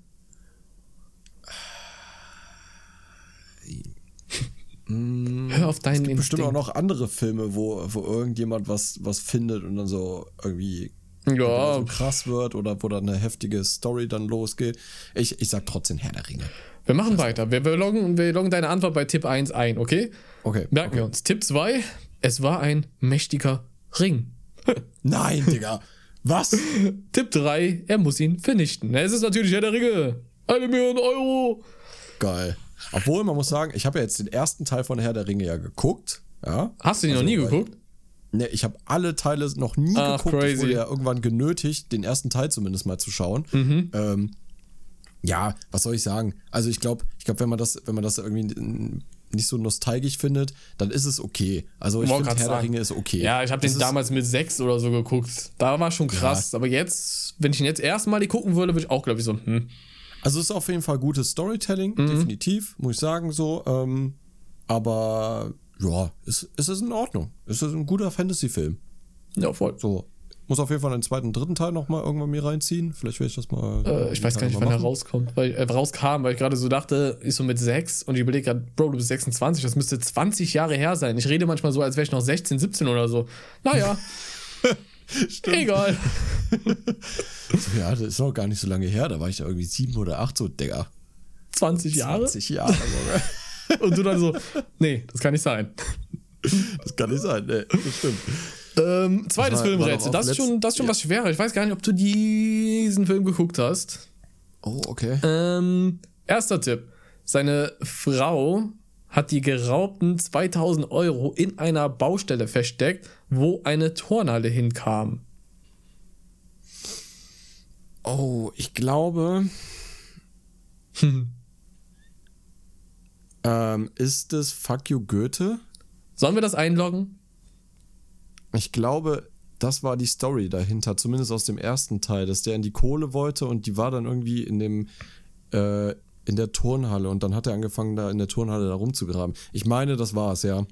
Hör auf deinen Instinkt. Bestimmt auch noch andere Filme, wo, wo irgendjemand was, was findet und dann so irgendwie ja. so krass wird oder wo dann eine heftige Story dann losgeht. Ich, ich sag trotzdem Herr der Ringe. Wir machen also. weiter. Wir, wir, loggen, wir loggen deine Antwort bei Tipp 1 ein, okay? Okay. Merken okay. wir uns. Tipp 2, es war ein mächtiger Ring. Nein, Digga. Was? Tipp 3, er muss ihn vernichten. Es ist natürlich Herr der Ringe. Eine Million Euro. Geil. Obwohl, man muss sagen, ich habe ja jetzt den ersten Teil von Herr der Ringe ja geguckt. Ja? Hast du ihn also, noch nie geguckt? Ne, ich habe alle Teile noch nie Ach, geguckt. Crazy. Ich wurde ja irgendwann genötigt, den ersten Teil zumindest mal zu schauen. Mhm. Ähm, ja, was soll ich sagen? Also ich glaube, ich glaube, wenn man das, wenn man das irgendwie nicht so nostalgisch findet, dann ist es okay. Also ich finde, Herr sagen. der Ringe ist okay. Ja, ich habe den damals mit sechs oder so geguckt. Da war schon krass. Ja. Aber jetzt, wenn ich ihn jetzt erstmalig gucken würde, würde ich auch, glaube ich, so, hm. Also es ist auf jeden Fall gutes Storytelling, mhm. definitiv, muss ich sagen so. Ähm, aber ja, es, es ist in Ordnung. Es ist ein guter Fantasy-Film. Ja, voll. So. Muss auf jeden Fall den zweiten, dritten Teil nochmal irgendwann mir reinziehen. Vielleicht werde ich das mal. Äh, ich weiß gar nicht, wann er rauskommt, weil äh, rauskam, weil ich gerade so dachte, ist so mit 6 und ich überlege gerade, Bro, du bist 26, das müsste 20 Jahre her sein. Ich rede manchmal so, als wäre ich noch 16, 17 oder so. Naja. Stimmt. Egal. so, ja, das ist noch gar nicht so lange her. Da war ich ja irgendwie 7 oder 8, so, Digga. 20 Jahre? 20 Jahre, Und du dann so, nee, das kann nicht sein. Das kann nicht sein, nee, das stimmt. Ähm, zweites war, Filmrätsel. War das, ist schon, das ist schon ja. was Schweres. Ich weiß gar nicht, ob du diesen Film geguckt hast. Oh, okay. Ähm, erster Tipp. Seine Frau hat die geraubten 2000 Euro in einer Baustelle versteckt, wo eine Turnhalle hinkam. Oh, ich glaube. ähm, ist es Fuck You Goethe? Sollen wir das einloggen? Ich glaube, das war die Story dahinter, zumindest aus dem ersten Teil, dass der in die Kohle wollte und die war dann irgendwie in dem äh, in der Turnhalle und dann hat er angefangen, da in der Turnhalle da rumzugraben. Ich meine, das war es, ja.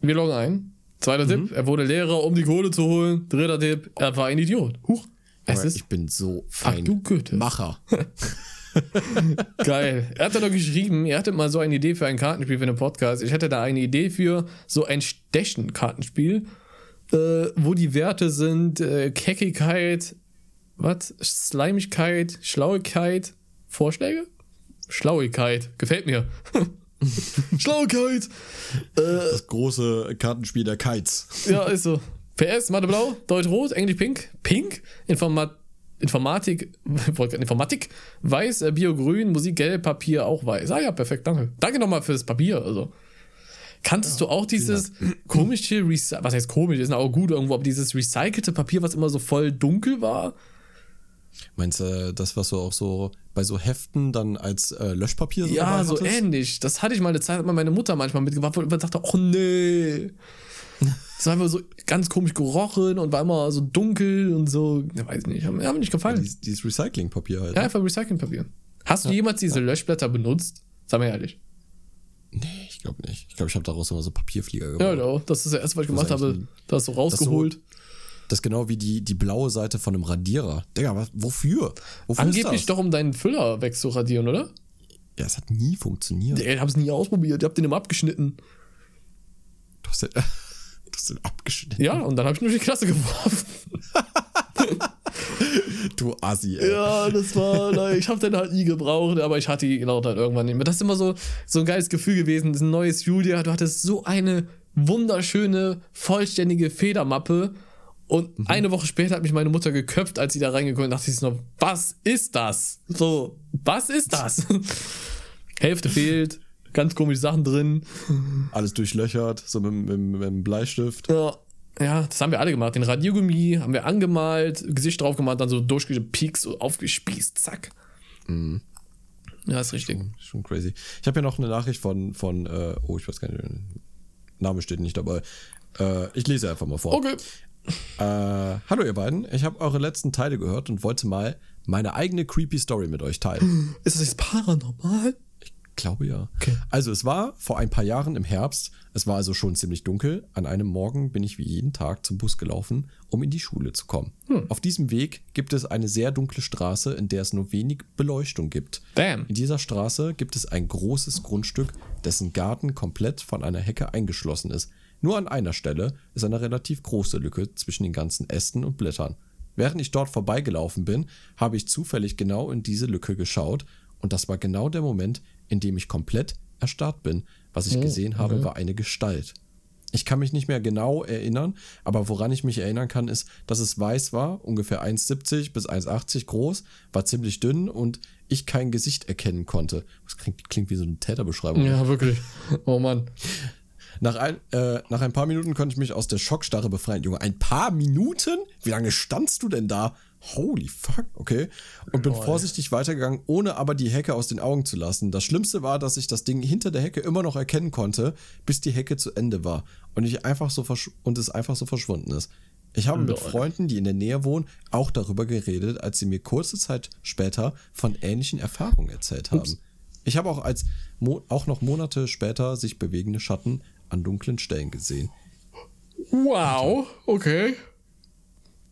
Wir loggen ein. Zweiter mhm. Tipp, er wurde Lehrer, um die Kohle zu holen. Dritter Tipp, er war ein Idiot. Huch. Es ist ich bin so fein. du Goethe. Macher. Geil. Er hat da noch geschrieben, er hatte mal so eine Idee für ein Kartenspiel für einen Podcast. Ich hätte da eine Idee für so ein Stechen-Kartenspiel, äh, wo die Werte sind äh, Keckigkeit, was? Slimigkeit, Schlauigkeit, Vorschläge? Schlauigkeit. Gefällt mir. Schlauigkeit. Äh, das große Kartenspiel der Kites. ja, ist so. PS, Mathe blau, Deutsch rot, Englisch pink, pink, Informat Informatik, Informatik, weiß, äh, Bio grün, Musik gelb, Papier auch weiß. Ah ja, perfekt, danke. Danke nochmal für das Papier. Also. Kanntest ja, du auch dieses komische, Rece was heißt komisch, ist auch gut irgendwo, aber dieses recycelte Papier, was immer so voll dunkel war? Meinst du das, was du auch so bei so Heften dann als äh, Löschpapier so Ja, so ähnlich. Das hatte ich mal eine Zeit, hat meine Mutter manchmal mitgebracht und man dachte, oh nee. Es war einfach so ganz komisch gerochen und war immer so dunkel und so. Ich weiß nicht, hat mir nicht gefallen. Ja, dieses, dieses Recyclingpapier halt. Ja, ne? einfach Recyclingpapier. Hast ja. du jemals diese Löschblätter benutzt? Sag mal ehrlich. Nee, ich glaube nicht. Ich glaube, ich habe daraus immer so Papierflieger gemacht. Ja, genau. Das ist das erste, was ich gemacht habe. Da hast du rausgeholt. Das ist genau wie die, die blaue Seite von einem Radierer. Digga, was, wofür? wofür Angeblich doch, um deinen Füller wegzuradieren, oder? Ja, es hat nie funktioniert. Ich hab's nie ausprobiert. Ich hab den immer abgeschnitten. Du hast den, den abgeschnitten? Ja, und dann hab ich nur die Klasse geworfen. du Assi, ey. Ja, das war, ich hab den halt nie gebraucht, aber ich hatte ihn genau dann irgendwann nicht mehr. Das ist immer so, so ein geiles Gefühl gewesen. Das ist ein neues Julia, du hattest so eine wunderschöne, vollständige Federmappe und mhm. eine Woche später hat mich meine Mutter geköpft, als sie da reingekommen ist. dachte ich so, was ist das? So, was ist das? Hälfte fehlt, ganz komische Sachen drin. Alles durchlöchert, so mit, mit, mit einem Bleistift. Ja. Ja, das haben wir alle gemacht. Den Radiergummi haben wir angemalt, Gesicht drauf gemacht, dann so durchgepiekst, so aufgespießt, zack. Mhm. Ja, ist richtig. Schon, schon crazy. Ich habe ja noch eine Nachricht von, von äh, oh, ich weiß gar nicht, Name steht nicht dabei. Äh, ich lese einfach mal vor. Okay. Äh, hallo ihr beiden, ich habe eure letzten Teile gehört und wollte mal meine eigene creepy Story mit euch teilen. Ist das jetzt paranormal? Ich glaube ja. Okay. Also es war vor ein paar Jahren im Herbst, es war also schon ziemlich dunkel. An einem Morgen bin ich wie jeden Tag zum Bus gelaufen, um in die Schule zu kommen. Hm. Auf diesem Weg gibt es eine sehr dunkle Straße, in der es nur wenig Beleuchtung gibt. Damn. In dieser Straße gibt es ein großes Grundstück, dessen Garten komplett von einer Hecke eingeschlossen ist. Nur an einer Stelle ist eine relativ große Lücke zwischen den ganzen Ästen und Blättern. Während ich dort vorbeigelaufen bin, habe ich zufällig genau in diese Lücke geschaut und das war genau der Moment, in dem ich komplett erstarrt bin. Was ich gesehen habe, war eine Gestalt. Ich kann mich nicht mehr genau erinnern, aber woran ich mich erinnern kann, ist, dass es weiß war, ungefähr 1,70 bis 1,80 groß, war ziemlich dünn und ich kein Gesicht erkennen konnte. Das klingt, klingt wie so eine Täterbeschreibung. Ja, wirklich. Oh Mann. Nach ein, äh, nach ein paar Minuten konnte ich mich aus der Schockstarre befreien. Junge, ein paar Minuten? Wie lange standst du denn da? Holy fuck, okay. Und bin vorsichtig weitergegangen, ohne aber die Hecke aus den Augen zu lassen. Das Schlimmste war, dass ich das Ding hinter der Hecke immer noch erkennen konnte, bis die Hecke zu Ende war und ich einfach so versch- und es einfach so verschwunden ist. Ich habe mit Lol. Freunden, die in der Nähe wohnen, auch darüber geredet, als sie mir kurze Zeit später von ähnlichen Erfahrungen erzählt haben. Ich habe auch als Mo auch noch Monate später sich bewegende Schatten an dunklen Stellen gesehen. Wow, okay.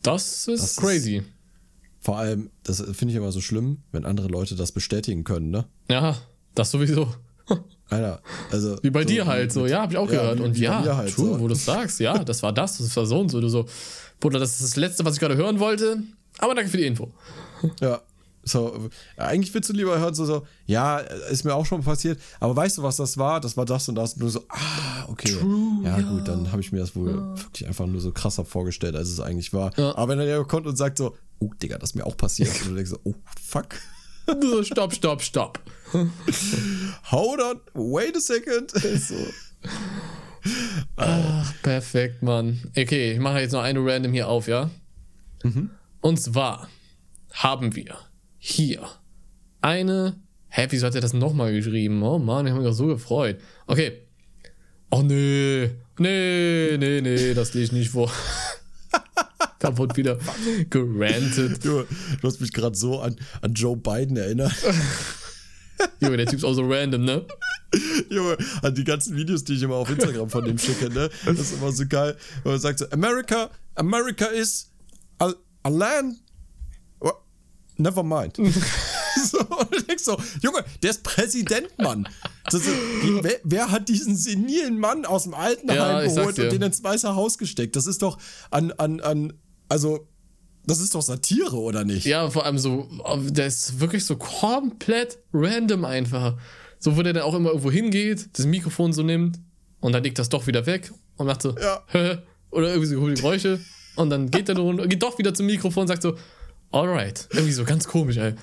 Das ist Das ist- crazy. Vor allem, das finde ich immer so schlimm, wenn andere Leute das bestätigen können, ne? ja, das sowieso. Alter, also. Wie bei so dir halt, so, ja, hab ich auch Ja, gehört. wie- und wie ja, halt, true, so. wo du sagst, ja, das war das, das war so und so. Du so, Bruder, das ist das Letzte, was ich gerade hören wollte, aber danke für die Info. Ja. So, eigentlich willst du lieber hören, so, so, ja, ist mir auch schon passiert, aber weißt du, was das war? Das war das und das. Und du so, ah, okay. ja, gut, dann habe ich mir das wohl wirklich einfach nur so krasser vorgestellt, als es eigentlich war. Ja. Aber wenn er ja kommt und sagt so, oh, Digga, das ist mir auch passiert. und du denkst so, oh, fuck. So, stopp, stopp, stopp. Hold on, wait a second. So. Ach, perfekt, Mann. Okay, ich mache jetzt noch eine random hier auf, ja? Und zwar haben wir hier eine. Hä, wieso hat er das nochmal geschrieben? Oh Mann, ich habe mich doch so gefreut. Okay. Oh nee. Nee, nee, nee, das lese ich nicht vor. da wurde wieder gerantet. Junge, du hast mich gerade so an, an Joe Biden erinnert. Junge, der Typ ist auch so random, ne? Junge, an die ganzen Videos, die ich immer auf Instagram von dem schicke, ne? Das ist immer so geil. Wenn man sagt so, America, America is a, a land. Never mind. so, und denkst so, Junge, der ist Präsident, Mann. Ist, die, wer, wer hat diesen senilen Mann aus dem Altenheim Ja, geholt und den ins Weiße Haus gesteckt? Das ist doch an, an, an, also, das ist doch Satire, oder nicht? Ja, vor allem so, der ist wirklich so komplett random einfach. So, wo der dann auch immer irgendwo hingeht, das Mikrofon so nimmt und dann legt das doch wieder weg und macht so, Ja. oder irgendwie so coole Geräusche und dann geht er geht doch wieder zum Mikrofon und sagt so, alright. Irgendwie so ganz komisch, ey.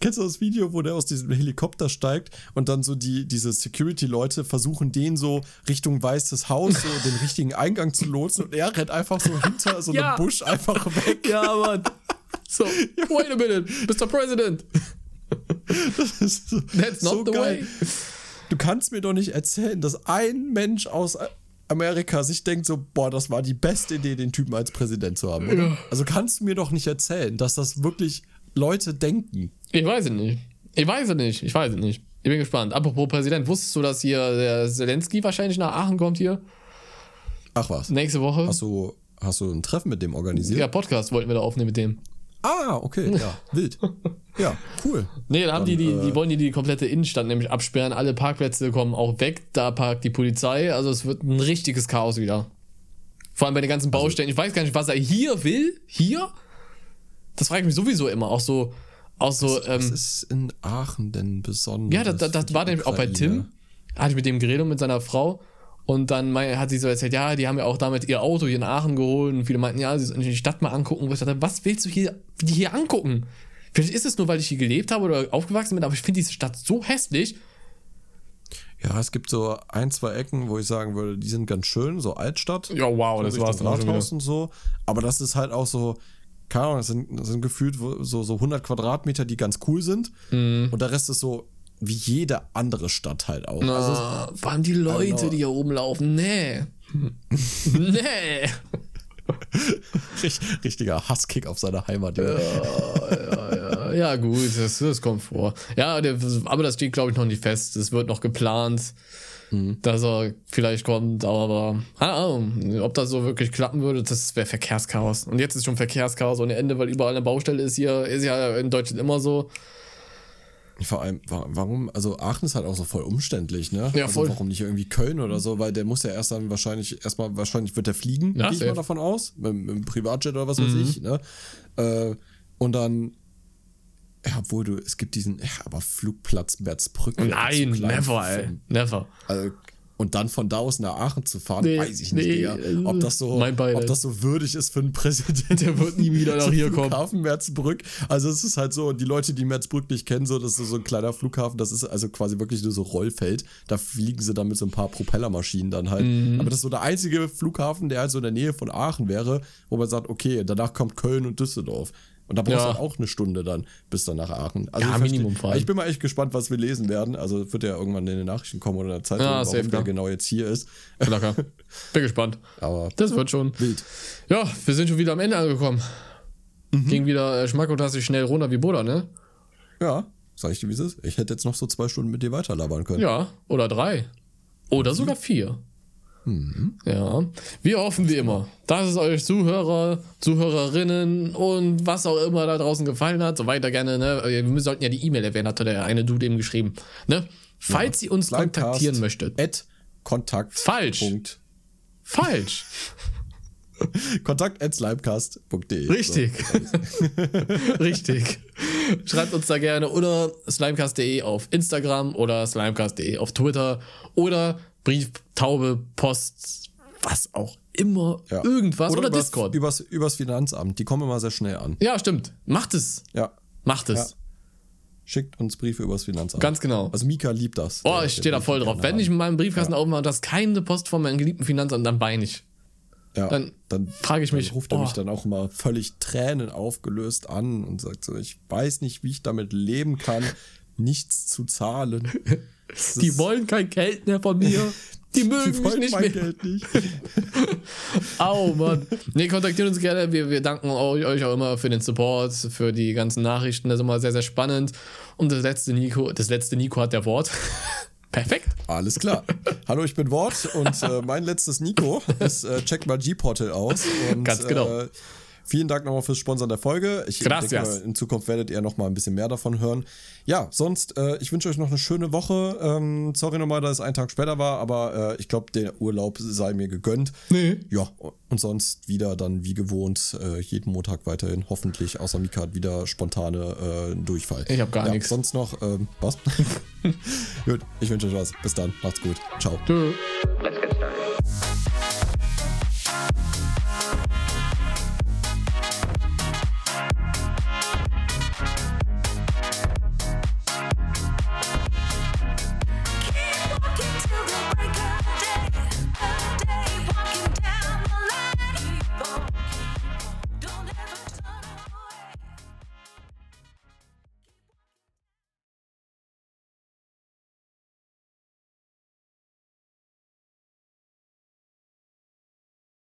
Kennst du das Video, wo der aus diesem Helikopter steigt und dann so die, diese Security-Leute versuchen, den so Richtung Weißes Haus so den richtigen Eingang zu lotsen und er rennt einfach so hinter so Ja. einem Busch einfach weg. Ja, Mann. So, wait a minute, Mr. President. Das ist so, That's not so the geil. way. Du kannst mir doch nicht erzählen, dass ein Mensch aus Amerika sich denkt so, boah, das war die beste Idee, den Typen als Präsident zu haben, oder? Ja. Also kannst du mir doch nicht erzählen, dass das wirklich Leute denken. Ich weiß es nicht. Ich weiß es nicht. Ich weiß es nicht. Ich bin gespannt. Apropos Präsident, wusstest du, dass hier der Zelensky wahrscheinlich nach Aachen kommt hier? Ach was. Nächste Woche? Hast du, hast du ein Treffen mit dem organisiert? Ja, Podcast wollten wir da aufnehmen mit dem. Ah, okay, ja, wild. Ja, cool. Nee, dann haben die, die, Dann, die äh, wollen die die komplette Innenstadt nämlich absperren. Alle Parkplätze kommen auch weg. Da parkt die Polizei. Also es wird ein richtiges Chaos wieder. Vor allem bei den ganzen Also Baustellen. Ich weiß gar nicht, was er hier will. Hier? Das frage ich mich sowieso immer. Auch so, auch so, Was ähm, ist in Aachen denn besonders? ja, das, das, das die war nämlich auch bei Tim. Hatte ich mit dem geredet und mit seiner Frau. Und dann hat sie so erzählt, ja, die haben ja auch damit ihr Auto hier in Aachen geholt. Und viele meinten, ja, sie sollen die Stadt mal angucken. Wo ich dachte, was willst du hier, die hier angucken? Vielleicht ist es nur, weil ich hier gelebt habe oder aufgewachsen bin, aber ich finde diese Stadt so hässlich. Ja, es gibt so ein, zwei Ecken, wo ich sagen würde, die sind ganz schön, so Altstadt. Ja, wow, das Richtung war's dann Rathaus und so. Aber das ist halt auch so, keine Ahnung, das sind, das sind gefühlt so, so 100 Quadratmeter, die ganz cool sind. Mhm. Und der Rest ist so wie jede andere Stadt halt auch. Also, Ah, vor allem die Leute, Genau. die hier oben laufen. Nee. nee. richt- richtiger Hasskick auf seine Heimat. Ja. Ja, ja, gut, das, das kommt vor. Ja, der, aber das steht, glaube ich, noch nicht fest. Es wird noch geplant, mhm. dass er vielleicht kommt, aber keine Ahnung, ob das so wirklich klappen würde, das wäre Verkehrschaos. Und jetzt ist schon Verkehrschaos ohne Ende, weil überall eine Baustelle ist hier, ist ja in Deutschland immer so. Vor allem, warum, also Aachen ist halt auch so voll umständlich, ne? Ja, also voll. Warum nicht irgendwie Köln oder so, weil der muss ja erst dann wahrscheinlich, erstmal, wahrscheinlich wird der fliegen, ja, gehe ich mal davon aus, mit, mit einem Privatjet oder was weiß mhm. ich, ne? Äh, und dann, ja, obwohl du, es gibt diesen, ja, aber Flugplatz Merzbrück. Nein, never, ey, never. Also und dann von da aus nach Aachen zu fahren, nee, weiß ich nicht, nee, Digga, ob das so, ob das so würdig ist für einen Präsidenten. Der wird nie wieder nach hier kommen. Flughafen Merzbrück. Also es ist halt so, die Leute, die Merzbrück nicht kennen, so, das ist so ein kleiner Flughafen, das ist also quasi wirklich nur so Rollfeld. Da fliegen sie dann mit so ein paar Propellermaschinen dann halt. Mhm. Aber das ist so der einzige Flughafen, der halt so in der Nähe von Aachen wäre, wo man sagt, okay, danach kommt Köln und Düsseldorf. Und da brauchst ja. du auch eine Stunde dann bis dann nach Aachen. Also ja, Minimum vor Ich bin mal echt gespannt, was wir lesen werden. Also wird ja irgendwann in den Nachrichten kommen oder in der Zeitung, ja, warum der genau jetzt hier ist. Locker. Bin gespannt. Aber das wird schon. Wild. Ja, wir sind schon wieder am Ende angekommen. Mhm. Ging wieder äh, schmackotastisch schnell runter wie Buddha, ne? Ja, sag ich dir, wie es ist. Ich hätte jetzt noch so zwei Stunden mit dir weiterlabern können. Ja, oder drei. Oder sogar vier. Mhm. Ja, wir hoffen wie immer, dass es euch Zuhörer, Zuhörerinnen und was auch immer da draußen gefallen hat. So weiter gerne, ne? Wir sollten ja die E-Mail erwähnen, hat der eine Dude eben geschrieben. Ne? Falls ja. ihr uns Slimecast kontaktieren möchtet. At Kontakt. Falsch. Punkt. Falsch. Kontakt at slimecast.de. Richtig. So, Richtig. Schreibt uns da gerne oder slimecast.de auf Instagram oder slimecast.de auf Twitter oder Brief, Taube, Post, was auch immer, ja. irgendwas oder, oder übers, Discord. Übers, übers Finanzamt, die kommen immer sehr schnell an. Ja, stimmt. Macht es. Ja. Macht es. Ja. Schickt uns Briefe übers Finanzamt. Ganz genau. Also Mika liebt das. Oh, ich stehe da voll drauf. Wenn ich in meinem Briefkasten ja. aufmache und das keine Post von meinem geliebten Finanzamt, dann weine ich. Ja, dann, dann frage ich dann mich. ruft er oh. mich dann auch immer völlig Tränen aufgelöst an und sagt so, ich weiß nicht, wie ich damit leben kann, nichts zu zahlen. Die wollen kein Geld mehr von mir. Die mögen die mich nicht mein mehr. Geld nicht. Au, Mann. Nee, kontaktiert uns gerne. Wir, wir danken euch auch immer für den Support, für die ganzen Nachrichten. Das ist immer sehr, sehr spannend. Und das letzte Nico, das letzte Nico hat der Wort. Perfekt. Alles klar. Hallo, ich bin Wort und äh, mein letztes Nico ist äh, check mal G-Portal aus. Und, Ganz genau. Äh, Vielen Dank nochmal fürs Sponsern der Folge. Ich Gracias. denke, in Zukunft werdet ihr nochmal ein bisschen mehr davon hören. Ja, sonst, äh, ich wünsche euch noch eine schöne Woche. Ähm, sorry nochmal, dass es ein Tag später war, aber äh, ich glaube, der Urlaub sei mir gegönnt. Nee. Ja, und sonst wieder dann wie gewohnt, äh, jeden Montag weiterhin, hoffentlich, außer Mika hat wieder spontane äh, Durchfall. Ich habe gar ja, nichts. Sonst noch, ähm, was? gut, ich wünsche euch was. Bis dann, macht's gut. Ciao. Tschö. Let's get started.